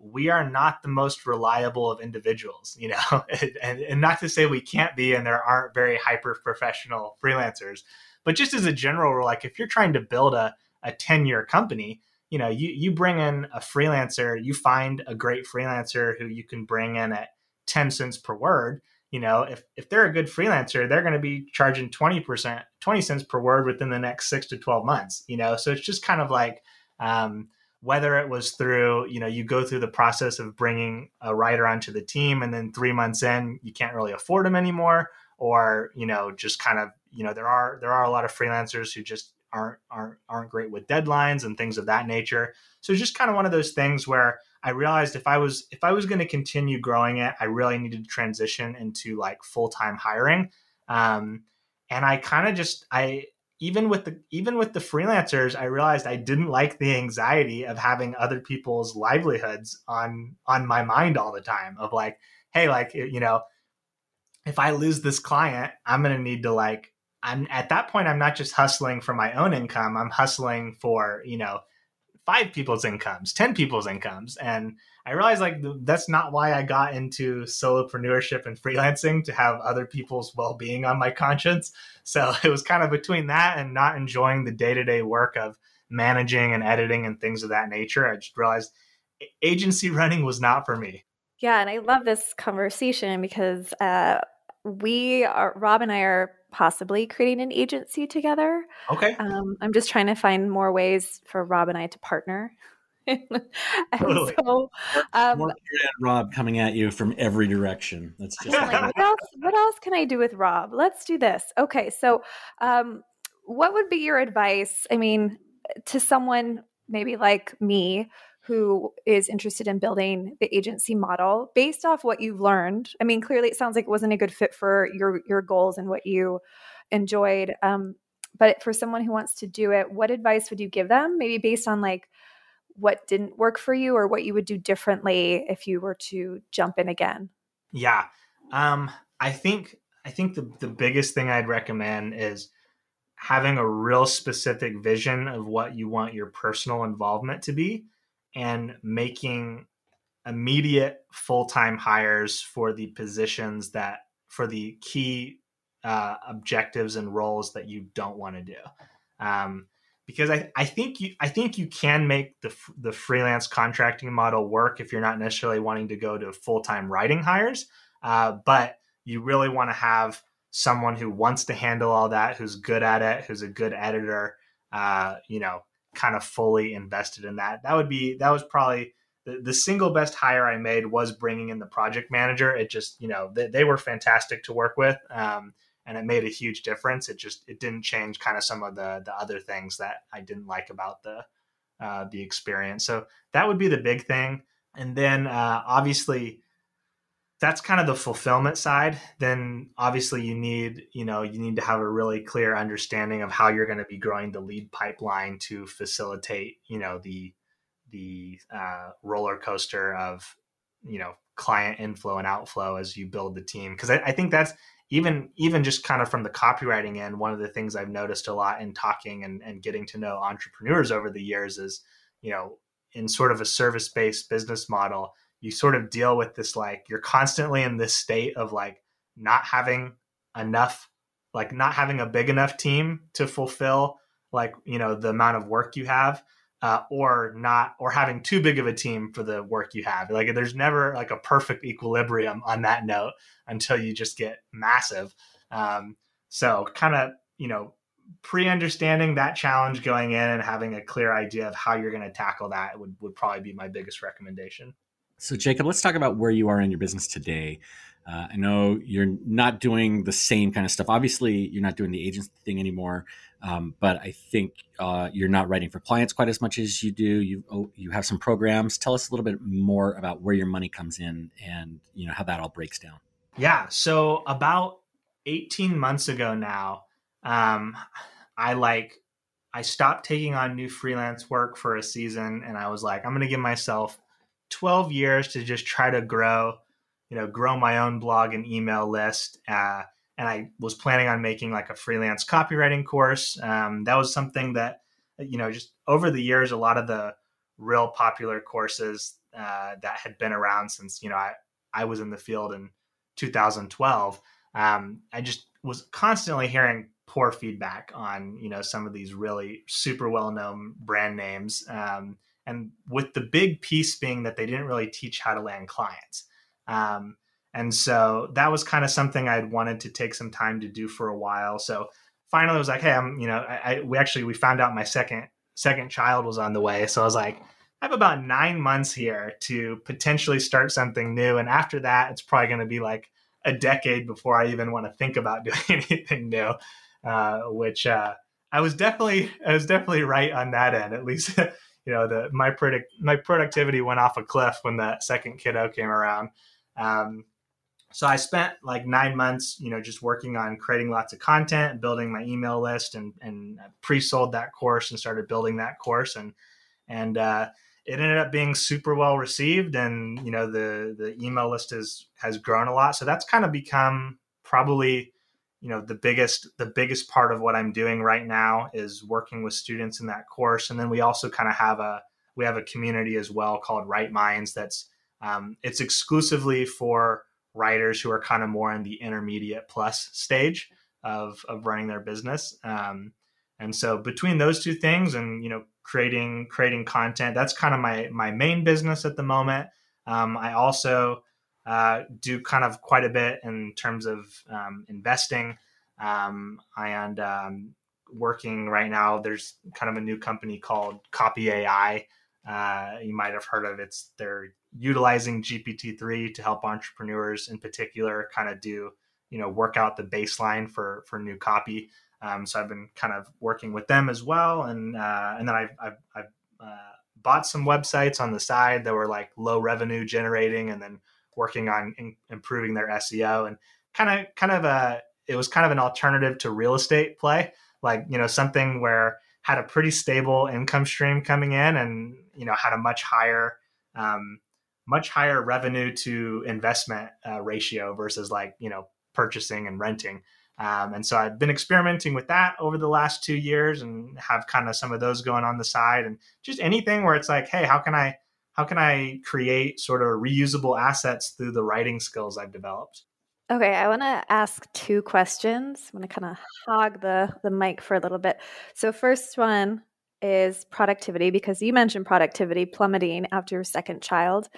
we are not the most reliable of individuals, you know, and, and not to say we can't be, and there aren't very hyper professional freelancers, but just as a general rule, like if you're trying to build a, a 10 year company, you know, you, you bring in a freelancer, you find a great freelancer who you can bring in at 10 cents per word. You know, if, if they're a good freelancer, they're going to be charging 20%, 20 cents per word within the next six to 12 months, you know? So it's just kind of like, um, whether it was through you know you go through the process of bringing a writer onto the team and then three months in you can't really afford them anymore or you know just kind of you know there are there are a lot of freelancers who just aren't aren't aren't great with deadlines and things of that nature. So it's just kind of one of those things where i realized if i was if i was going to continue growing it i really needed to transition into like full-time hiring. Um, and i kind of just i even with the even with the freelancers i realized i didn't like the anxiety of having other people's livelihoods on on my mind all the time of like hey like you know if i lose this client i'm going to need to like i'm at that point i'm not just hustling for my own income i'm hustling for you know five people's incomes 10 people's incomes. And I realized like that's not why I got into solopreneurship and freelancing to have other people's well-being on my conscience. So it was kind of between that and not enjoying the day-to-day work of managing and editing and things of that nature. I just realized agency running was not for me. Yeah, and I love this conversation because uh, we are Rob and I are possibly creating an agency together. Okay. Um, I'm just trying to find more ways for Rob and I to partner. totally. So, um, More Rob coming at you from every direction. That's just like, what else? What else can I do with Rob? Let's do this. Okay, so um, what would be your advice? I mean, to someone maybe like me who is interested in building the agency model based off what you've learned. I mean, clearly it sounds like it wasn't a good fit for your your goals and what you enjoyed. Um, but for someone who wants to do it, what advice would you give them? Maybe based on like what didn't work for you or what you would do differently if you were to jump in again? Yeah. Um, I think I think the, the biggest thing I'd recommend is having a real specific vision of what you want your personal involvement to be and making immediate full-time hires for the positions that for the key uh, objectives and roles that you don't want to do um, because I, I think you I think you can make the the freelance contracting model work if you're not necessarily wanting to go to full time writing hires, uh, but you really want to have someone who wants to handle all that, who's good at it, who's a good editor, uh, you know, kind of fully invested in that. That would be that was probably the, the single best hire I made was bringing in the project manager. It just you know they, they were fantastic to work with. Um, and it made a huge difference. It just it didn't change kind of some of the the other things that I didn't like about the uh, the experience. So that would be the big thing. And then uh, obviously that's kind of the fulfillment side. Then obviously you need you know you need to have a really clear understanding of how you're going to be growing the lead pipeline to facilitate you know the the uh, roller coaster of you know client inflow and outflow as you build the team because I, I think that's even even just kind of from the copywriting end, one of the things I've noticed a lot in talking and, and getting to know entrepreneurs over the years is, you know, in sort of a service based business model, you sort of deal with this like you're constantly in this state of like not having enough, like not having a big enough team to fulfill like you know the amount of work you have uh, or not or having too big of a team for the work you have. Like there's never like a perfect equilibrium on that note until you just get massive. Um, so kind of you know pre-understanding that challenge going in and having a clear idea of how you're going to tackle that would, would probably be my biggest recommendation. So jacob let's talk about where you are in your business today. Uh, I know you're not doing the same kind of stuff. Obviously, you're not doing the agency thing anymore, um, but I think uh, you're not writing for clients quite as much as you do. You oh, you have some programs. Tell us a little bit more about where your money comes in and you know how that all breaks down. Yeah. So about 18 months ago now, um, I like I stopped taking on new freelance work for a season, and I was like, I'm going to give myself 12 years to just try to grow you know, grow my own blog and email list. Uh, and I was planning on making like a freelance copywriting course. Um, that was something that, you know, just over the years, a lot of the real popular courses uh, that had been around since, you know, I, I was in the field in 2012. Um, I just was constantly hearing poor feedback on, you know, some of these really super well known brand names. Um, and with the big piece being that they didn't really teach how to land clients. Um, and so that was kind of something I'd wanted to take some time to do for a while. So finally, I was like, hey, I'm, you know, I, I we actually we found out my second second child was on the way, so I was like, I have about nine months here to potentially start something new, and after that, it's probably going to be like a decade before I even want to think about doing anything new. Uh, which uh, I was definitely I was definitely right on that end. At least you know the my predict my productivity went off a cliff when that second kiddo came around. Um, so I spent like nine months, you know, just working on creating lots of content, building my email list, and and pre-sold that course and started building that course, and and uh, it ended up being super well received, and you know the the email list has has grown a lot. So that's kind of become probably you know the biggest the biggest part of what I'm doing right now is working with students in that course, and then we also kind of have a we have a community as well called Right Minds that's um, it's exclusively for writers who are kind of more in the intermediate plus stage of, of running their business. Um, and so between those two things and, you know, creating, creating content, that's kind of my, my main business at the moment. Um, I also uh, do kind of quite a bit in terms of um, investing um, and um, working right now. There's kind of a new company called Copy AI. Uh, you might have heard of it. It's their utilizing GPT-3 to help entrepreneurs in particular kind of do, you know, work out the baseline for for new copy. Um, so I've been kind of working with them as well, and uh, and then I've I've, I've uh, bought some websites on the side that were like low revenue generating, and then working on in, improving their SEO and kind of kind of a it was kind of an alternative to real estate play, like you know something where had a pretty stable income stream coming in, and you know had a much higher um, much higher revenue to investment uh, ratio versus like you know purchasing and renting. Um, and so I've been experimenting with that over the last two years and have kind of some of those going on the side and just anything where it's like, hey, how can I how can I create sort of reusable assets through the writing skills I've developed? Okay, I want to ask two questions. I'm going to kind of hog the the mic for a little bit. So first one, is productivity because you mentioned productivity plummeting after your second child.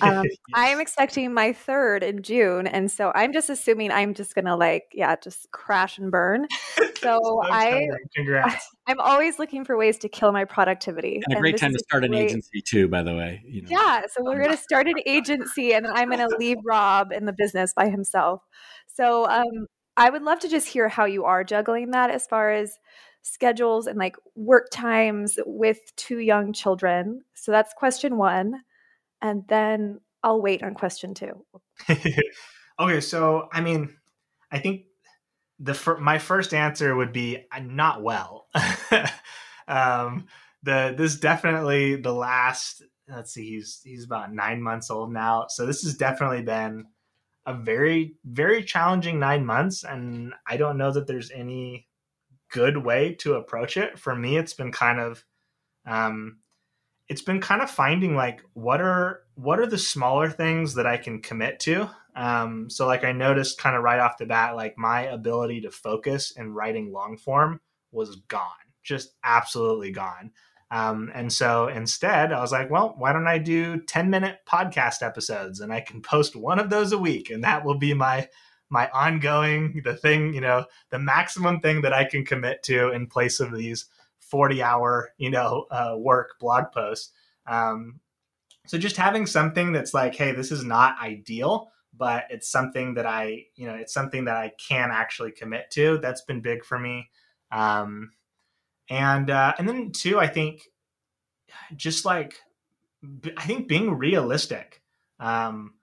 Um, yes. I am expecting my third in June. And so I'm just assuming I'm just going to like, yeah, just crash and burn. So I, Congrats. I, am always looking for ways to kill my productivity. And a great and time to start an agency too, by the way. You know. Yeah. So we're going to start an agency and I'm going to leave Rob in the business by himself. So um, I would love to just hear how you are juggling that as far as schedules and like work times with two young children. So that's question one. And then I'll wait on question two. okay. So, I mean, I think the my first answer would be I'm not well. um, the this definitely the last let's see he's he's about nine months old now so this has definitely been a very very challenging nine months and i don't know that there's any good way to approach it. For me, it's been kind of um, it's been kind of finding like what are what are the smaller things that I can commit to. Um, so like I noticed kind of right off the bat, like my ability to focus and writing long form was gone, just absolutely gone. Um, and so instead, I was like, well, why don't I do 10 minute podcast episodes and I can post one of those a week and that will be my my ongoing the thing you know the maximum thing that i can commit to in place of these 40 hour you know uh, work blog posts. Um, so just having something that's like hey this is not ideal but it's something that i you know it's something that i can actually commit to that's been big for me. Um, and uh, and then two i think just like i think being realistic um,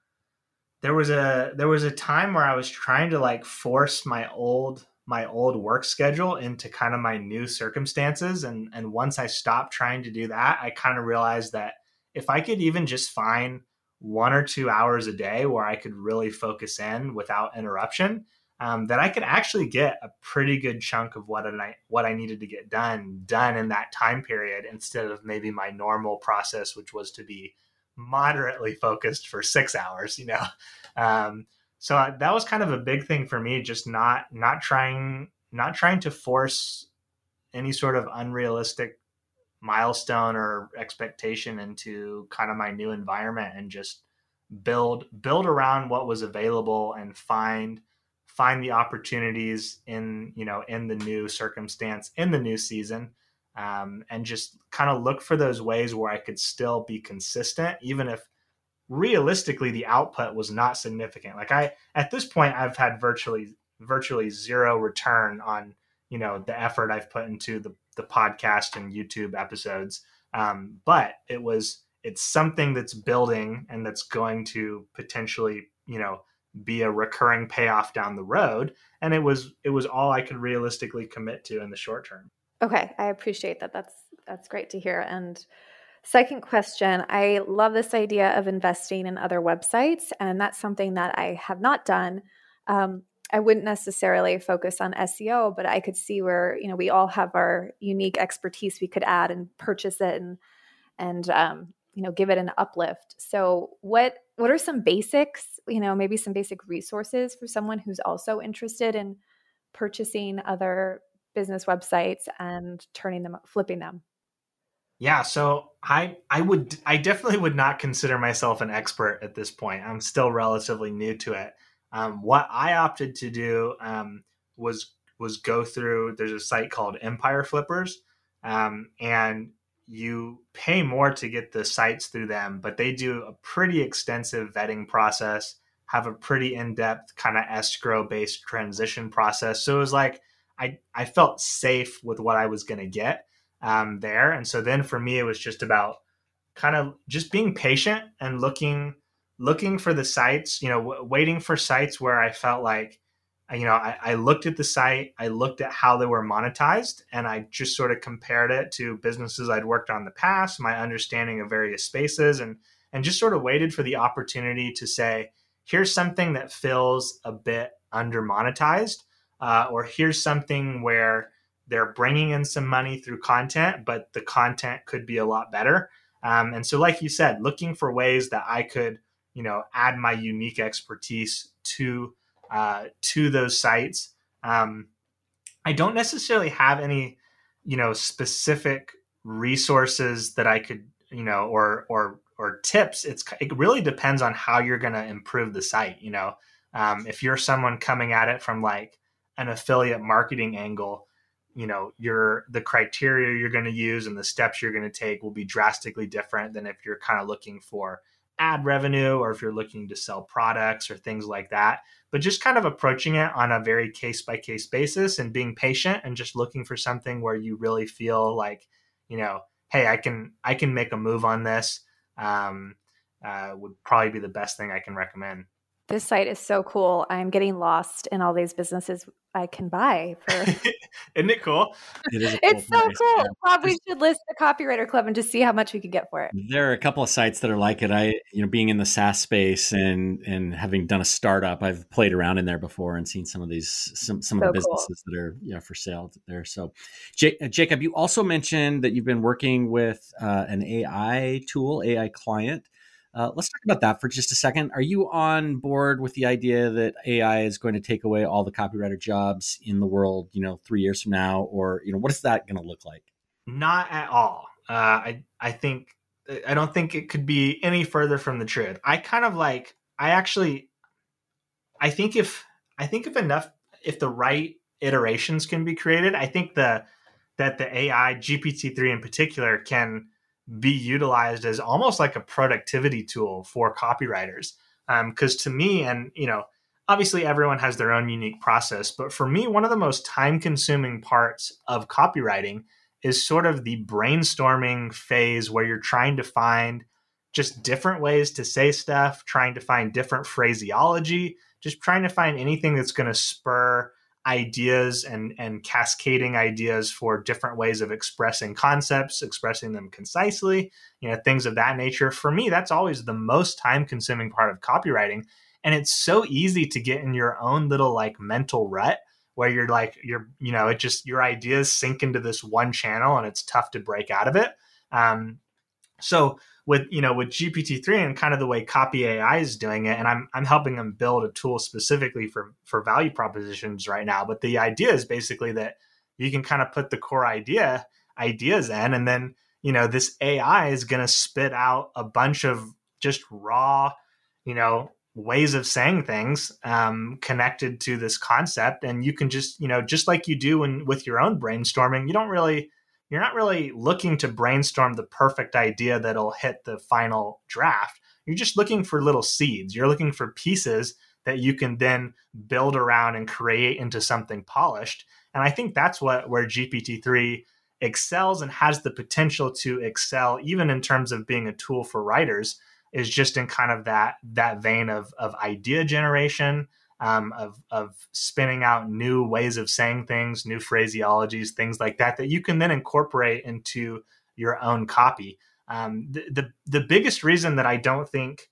there was a there was a time where I was trying to like force my old my old work schedule into kind of my new circumstances. And and once I stopped trying to do that I kind of realized that if I could even just find one or two hours a day where I could really focus in without interruption um, that I could actually get a pretty good chunk of what I what I needed to get done done in that time period instead of maybe my normal process which was to be moderately focused for six hours, you know. Um, so that was kind of a big thing for me, just not not trying not trying to force any sort of unrealistic milestone or expectation into kind of my new environment and just build build around what was available and find find the opportunities in you know in the new circumstance in the new season um, and just kind of look for those ways where I could still be consistent, even if realistically the output was not significant. Like I, at this point, I've had virtually virtually zero return on you know the effort I've put into the the podcast and YouTube episodes. Um, but it was it's something that's building and that's going to potentially you know be a recurring payoff down the road and it was it was all i could realistically commit to in the short term Okay, I appreciate that. That's that's great to hear. And second question, I love this idea of investing in other websites, and that's something that I have not done. Um, I wouldn't necessarily focus on SEO, but I could see where you know we all have our unique expertise we could add and purchase it and and um, you know give it an uplift. So what what are some basics? You know, maybe some basic resources for someone who's also interested in purchasing other business websites and turning them flipping them. Yeah so i i would i definitely would not consider myself an expert at this point. I'm still relatively new to it. Um, what i opted to do um, was was go through there's a site called empire flippers um, and you pay more to get the sites through them but they do a pretty extensive vetting process have a pretty in-depth kind of escrow based transition process. So it was like I I felt safe with what I was going to get um, there, and so then for me it was just about kind of just being patient and looking looking for the sites you know w- waiting for sites where i felt like you know I, I, looked at the site i looked at how they were monetized and i just sort of compared it to businesses i'd worked on in the past my understanding of various spaces and and just sort of waited for the opportunity to say here's something that feels a bit under monetized uh, or here's something where they're bringing in some money through content but the content could be a lot better um, and so like you said looking for ways that i could you know add my unique expertise to uh, to those sites. Um, I don't necessarily have any, you know, specific resources that I could, you know, or or or tips. It's it really depends on how you're going to improve the site. You know, um, if you're someone coming at it from like an affiliate marketing angle, you know, your the criteria you're going to use and the steps you're going to take will be drastically different than if you're kind of looking for ad revenue or if you're looking to sell products or things like that. But just kind of approaching it on a very case by case basis and being patient and just looking for something where you really feel like, you know, hey, I can I can make a move on this. Um, uh, would probably be the best thing I can recommend. This site is so cool. I'm getting lost in all these businesses I can buy for. Isn't it cool? It is it's so place. cool. Yeah. Probably should list the copywriter club and just see how much we could get for it. There are a couple of sites that are like it. I, you know, being in the SaaS space and and having done a startup, I've played around in there before and seen some of these some some so of the businesses cool. that are you know for sale there. So, J- uh, Jacob, you also mentioned that you've been working with uh, an AI tool, AI client. Uh, let's talk about that for just a second. Are you on board with the idea that AI is going to take away all the copywriter jobs in the world, you know, three years from now, or you know, what is that going to look like? Not at all. Uh, I I think I don't think it could be any further from the truth. I kind of like. I actually, I think if I think if enough, if the right iterations can be created, I think the that the AI GPT three in particular can be utilized as almost like a productivity tool for copywriters. Because um, to me, and you know, obviously everyone has their own unique process, but for me, one of the most time consuming parts of copywriting is sort of the brainstorming phase where you're trying to find just different ways to say stuff, trying to find different phraseology, just trying to find anything that's going to spur ideas and and cascading ideas for different ways of expressing concepts expressing them concisely you know things of that nature. For me that's always the most time consuming part of copywriting. And it's so easy to get in your own little like mental rut where you're like you're you know it just your ideas sink into this one channel and it's tough to break out of it. Um, so with you know with GPT-3 and kind of the way Copy AI is doing it, and I'm I'm helping them build a tool specifically for for value propositions right now. But the idea is basically that you can kind of put the core idea ideas in, and then you know this AI is going to spit out a bunch of just raw, you know, ways of saying things um, connected to this concept, and you can just you know just like you do in, with your own brainstorming, you don't really you're not really looking to brainstorm the perfect idea that'll hit the final draft. You're just looking for little seeds. You're looking for pieces that you can then build around and create into something polished. And I think that's what where GPT-3 excels and has the potential to excel even in terms of being a tool for writers is just in kind of that that vein of of idea generation um, of of spinning out new ways of saying things, new phraseologies, things like that that you can then incorporate into your own copy. Um, the, the the biggest reason that I don't think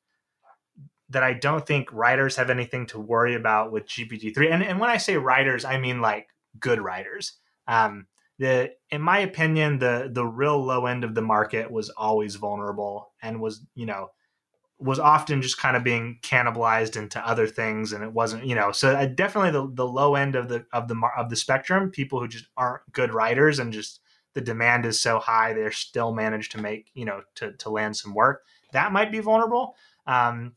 that I don't think writers have anything to worry about with GPT-3, and, and when I say writers, I mean like good writers. Um, the in my opinion, the the real low end of the market was always vulnerable and was you know was often just kind of being cannibalized into other things and it wasn't you know so I definitely the, the low end of the of the of the spectrum people who just aren't good writers and just the demand is so high they're still managed to make you know to, to land some work that might be vulnerable um,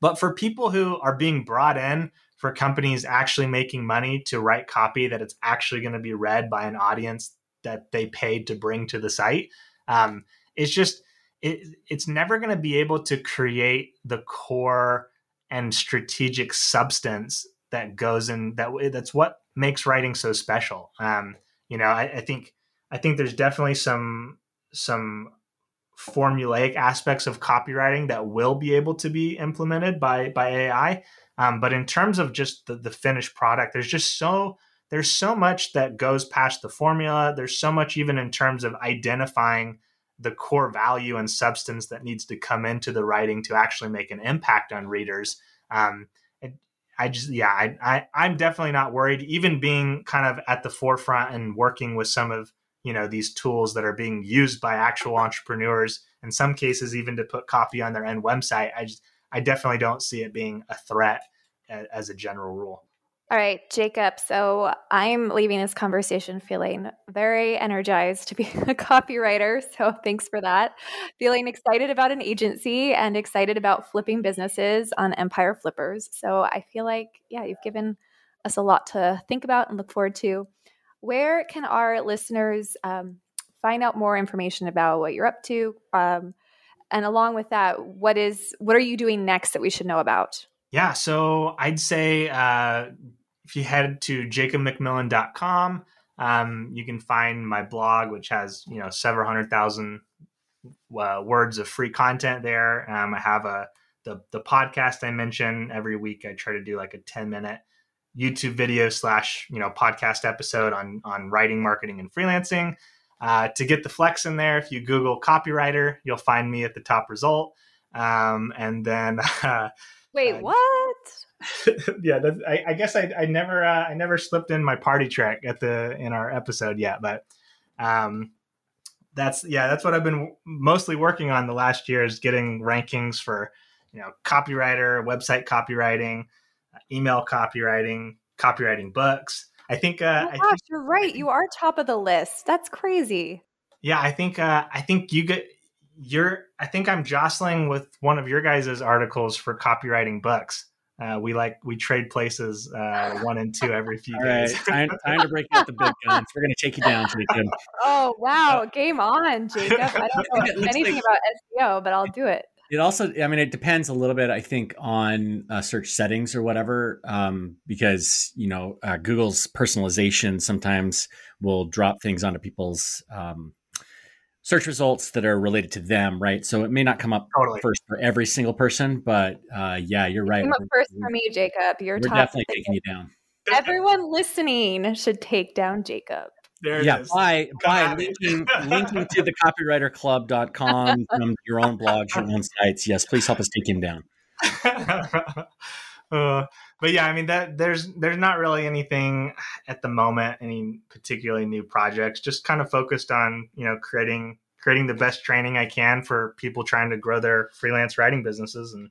but for people who are being brought in for companies actually making money to write copy that it's actually going to be read by an audience that they paid to bring to the site um, it's just it, it's never going to be able to create the core and strategic substance that goes in that that's what makes writing so special um, you know I, I think i think there's definitely some some formulaic aspects of copywriting that will be able to be implemented by by AI. Um, but in terms of just the, the finished product, there's just so there's so much that goes past the formula. There's so much even in terms of identifying the core value and substance that needs to come into the writing to actually make an impact on readers. Um, I just yeah, I, I I'm definitely not worried. Even being kind of at the forefront and working with some of you know these tools that are being used by actual entrepreneurs in some cases even to put copy on their end website i just i definitely don't see it being a threat as a general rule all right jacob so i'm leaving this conversation feeling very energized to be a copywriter so thanks for that feeling excited about an agency and excited about flipping businesses on empire flippers so i feel like yeah you've given us a lot to think about and look forward to where can our listeners um, find out more information about what you're up to? Um, and along with that, what is what are you doing next that we should know about? Yeah, so I'd say uh, if you head to jacobmcmillen.com, um, you can find my blog, which has you know several hundred thousand uh, words of free content there. Um, I have a the the podcast I mentioned every week. I try to do like a ten minute YouTube video slash you know podcast episode on on writing, marketing, and freelancing. Uh, to get the flex in there, if you Google copywriter, you'll find me at the top result. Um, and then, uh, wait, uh, what? yeah, I, I, guess I, I never uh, I never slipped in my party trick at the in our episode yet, but um, that's yeah, that's what I've been mostly working on the last year is getting rankings for you know copywriter, website copywriting email copywriting, copywriting books. I think. Uh, oh gosh, think, you're right. You are top of the list. That's crazy. Yeah, I think. Uh, I think you get. You're. I think I'm jostling with one of your guys' articles for copywriting books. Uh, we like we trade places uh, one and two every few All days. Right. time, time to break out the big guns. We're going to take you down, Jacob. Oh wow, game on, Jacob! I don't know anything like, about SEO, but I'll do it. It also, I mean, it depends a little bit, I think, on uh, search settings or whatever, um, because you know uh, Google's personalization sometimes will drop things onto people's um, search results that are related to them, right? So it may not come up totally. first for every single person, but uh, yeah, you're right. Come up first for me, Jacob. You're we're definitely taking you down. Everyone listening should take down Jacob. There yeah, by, by linking, linking to the copywriterclub.com from your own blogs, your own sites. Yes, please help us take him down. uh, but yeah, I mean that there's there's not really anything at the moment, any particularly new projects. Just kind of focused on you know creating creating the best training I can for people trying to grow their freelance writing businesses, and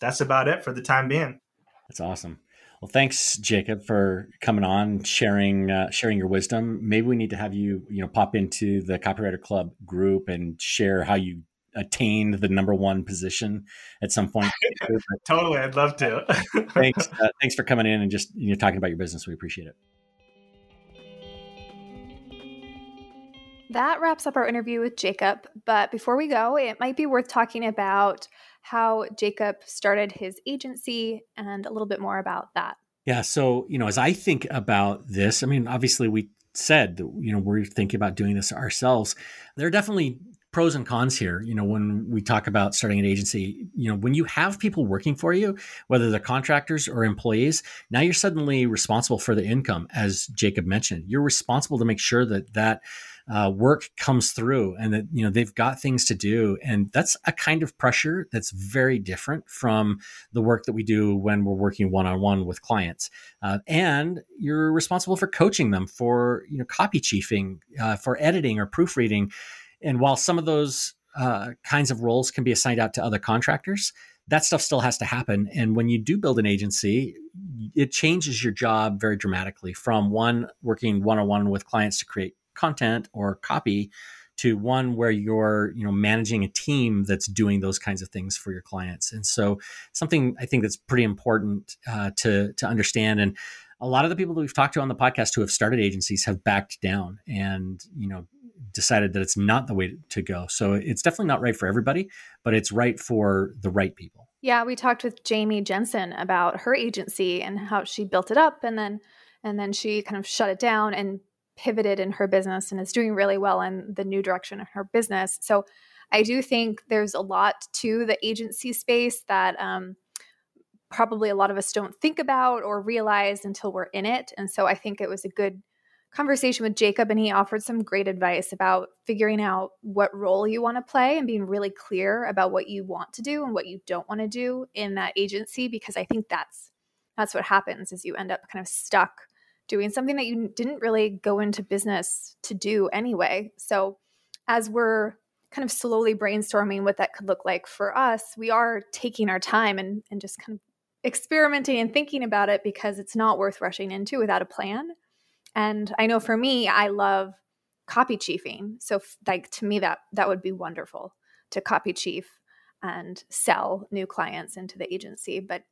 that's about it for the time being. That's awesome. Well, thanks, Jacob, for coming on, sharing uh, sharing your wisdom. Maybe we need to have you, you know, pop into the Copywriter Club group and share how you attained the number one position at some point. totally, I'd love to. thanks, uh, thanks for coming in and just you know talking about your business. We appreciate it. That wraps up our interview with Jacob. But before we go, it might be worth talking about how Jacob started his agency and a little bit more about that. Yeah. So, you know, as I think about this, I mean, obviously we said that, you know, we're thinking about doing this ourselves. There are definitely pros and cons here. You know, when we talk about starting an agency, you know, when you have people working for you, whether they're contractors or employees, now you're suddenly responsible for the income, as Jacob mentioned. You're responsible to make sure that that uh, work comes through and that you know they've got things to do and that's a kind of pressure that's very different from the work that we do when we're working one-on-one with clients uh, and you're responsible for coaching them for you know copy chiefing uh, for editing or proofreading and while some of those uh, kinds of roles can be assigned out to other contractors that stuff still has to happen. And when you do build an agency, it changes your job very dramatically from one working one on one with clients to create content or copy to one where you're you know managing a team that's doing those kinds of things for your clients and so something i think that's pretty important uh, to to understand and a lot of the people that we've talked to on the podcast who have started agencies have backed down and you know decided that it's not the way to go so it's definitely not right for everybody but it's right for the right people yeah we talked with jamie jensen about her agency and how she built it up and then and then she kind of shut it down and pivoted in her business and is doing really well in the new direction of her business. So I do think there's a lot to the agency space that um, probably a lot of us don't think about or realize until we're in it. And so I think it was a good conversation with Jacob, and he offered some great advice about figuring out what role you want to play and being really clear about what you want to do and what you don't want to do in that agency. Because I think that's that's what happens is you end up kind of stuck doing something that you didn't really go into business to do anyway. So as we're kind of slowly brainstorming what that could look like for us, we are taking our time and, and just kind of experimenting and thinking about it because it's not worth rushing into without a plan. And I know for me, I love copy chiefing. So like to me that that would be wonderful to copy chief and sell new clients into the agency. But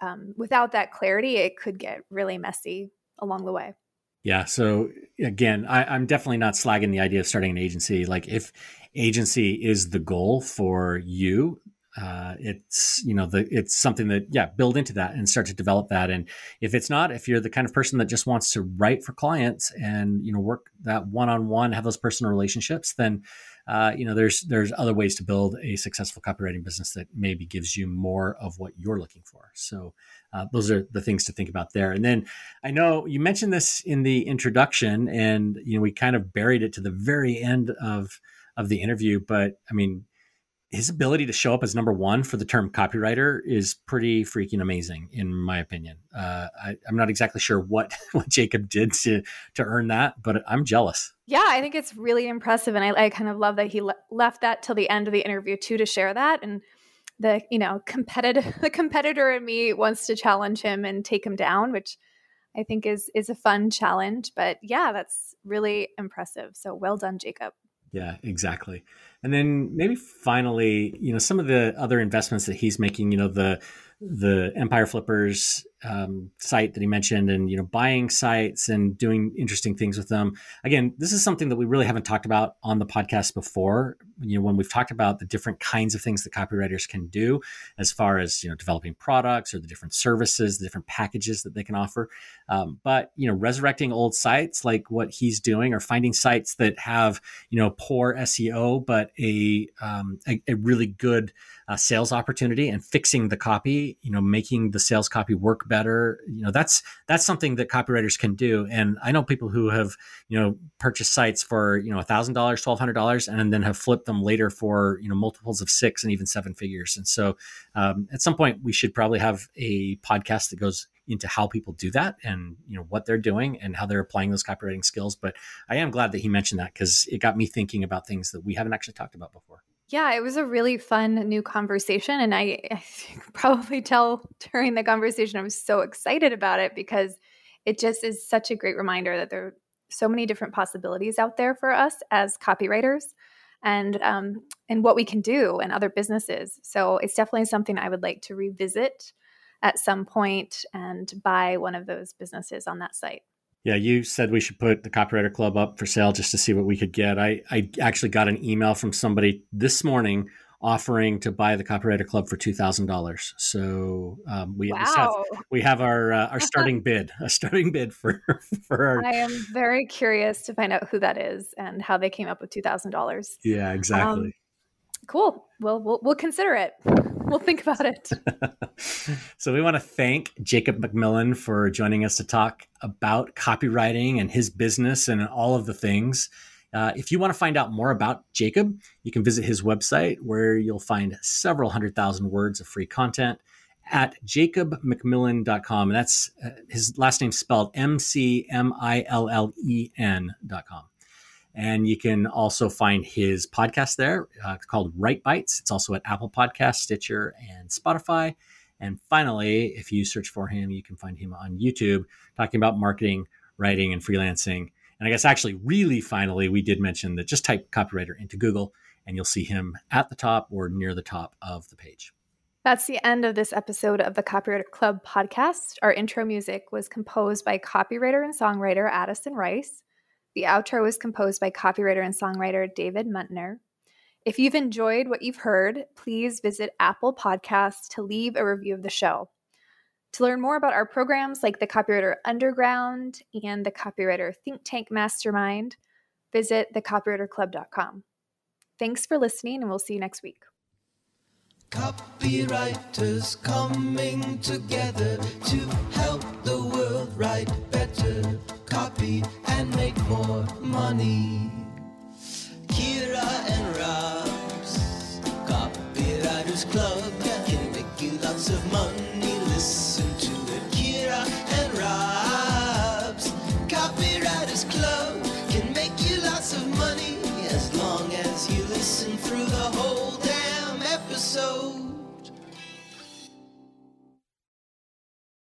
um, without that clarity, it could get really messy along the way. Yeah. So again, I, am definitely not slagging the idea of starting an agency. Like if agency is the goal for you, uh, it's you know the it's something that yeah build into that and start to develop that. And if it's not if you're the kind of person that just wants to write for clients and you know work that one-on-one have those personal relationships then uh, you know there's there's other ways to build a successful copywriting business that maybe gives you more of what you're looking for. So uh, those are the things to think about there. And then i know you mentioned this in the introduction and you know we kind of buried it to the very end of of the interview but i mean his ability to show up as number one for the term copywriter is pretty freaking amazing, in my opinion. Uh, I, am not exactly sure what what Jacob did to to earn that, but I'm jealous. Yeah, I think it's really impressive, and I, I kind of love that he le- left that till the end of the interview too to share that. And the you know competitive the competitor in me wants to challenge him and take him down, which I think is is a fun challenge. But yeah, that's really impressive. So well done, Jacob. Yeah, exactly. And then maybe finally, you know, some of the other investments that he's making, you know, the the Empire Flippers um, site that he mentioned, and you know, buying sites and doing interesting things with them. Again, this is something that we really haven't talked about on the podcast before. You know, when we've talked about the different kinds of things that copywriters can do, as far as you know, developing products or the different services, the different packages that they can offer. Um, but you know, resurrecting old sites like what he's doing, or finding sites that have you know poor SEO but a um, a, a really good uh, sales opportunity and fixing the copy, you know, making the sales copy work better. You know, that's that's something that copywriters can do. And I know people who have, you know, purchased sites for you know thousand dollars, twelve hundred dollars, and then have flipped them later for you know multiples of six and even seven figures. And so, um, at some point, we should probably have a podcast that goes into how people do that and you know what they're doing and how they're applying those copywriting skills but i am glad that he mentioned that because it got me thinking about things that we haven't actually talked about before yeah, it was a really fun new conversation. And I, I probably tell during the conversation, I was so excited about it because it just is such a great reminder that there are so many different possibilities out there for us as copywriters and um, and what we can do and other businesses. So it's definitely something I would like to revisit at some point and buy one of those businesses on that site. Yeah, you said we should put the Copywriter Club up for sale just to see what we could get. I, I actually got an email from somebody this morning offering to buy the Copywriter Club for two thousand dollars. So um, we wow. have we have our uh, our starting bid, a starting bid for for our. I am very curious to find out who that is and how they came up with two thousand dollars. Yeah, exactly. Um, cool. Well, we'll we'll consider it we'll think about it. so we want to thank Jacob McMillen for joining us to talk about copywriting and his business and all of the things. Uh, if you want to find out more about Jacob, you can visit his website where you'll find several hundred thousand words of free content at jacobmcmillen.com. And that's uh, his last name spelled M C M I L L E N.com. And you can also find his podcast there uh, called Write Bites. It's also at Apple Podcast, Stitcher, and Spotify. And finally, if you search for him, you can find him on YouTube talking about marketing, writing, and freelancing. And I guess actually, really finally, we did mention that just type copywriter into Google and you'll see him at the top or near the top of the page. That's the end of this episode of the Copywriter Club podcast. Our intro music was composed by copywriter and songwriter Addison Rice. The outro was composed by copywriter and songwriter David Muntner. If you've enjoyed what you've heard, please visit Apple Podcasts to leave a review of the show. To learn more about our programs like the Copywriter Underground and the Copywriter Think Tank Mastermind, visit thecopywriterclub.com. Thanks for listening, and we'll see you next week. Copywriters coming together to help the world write copy and make more money. Kira and Rob's Copywriters Club can make you lots of money. Listen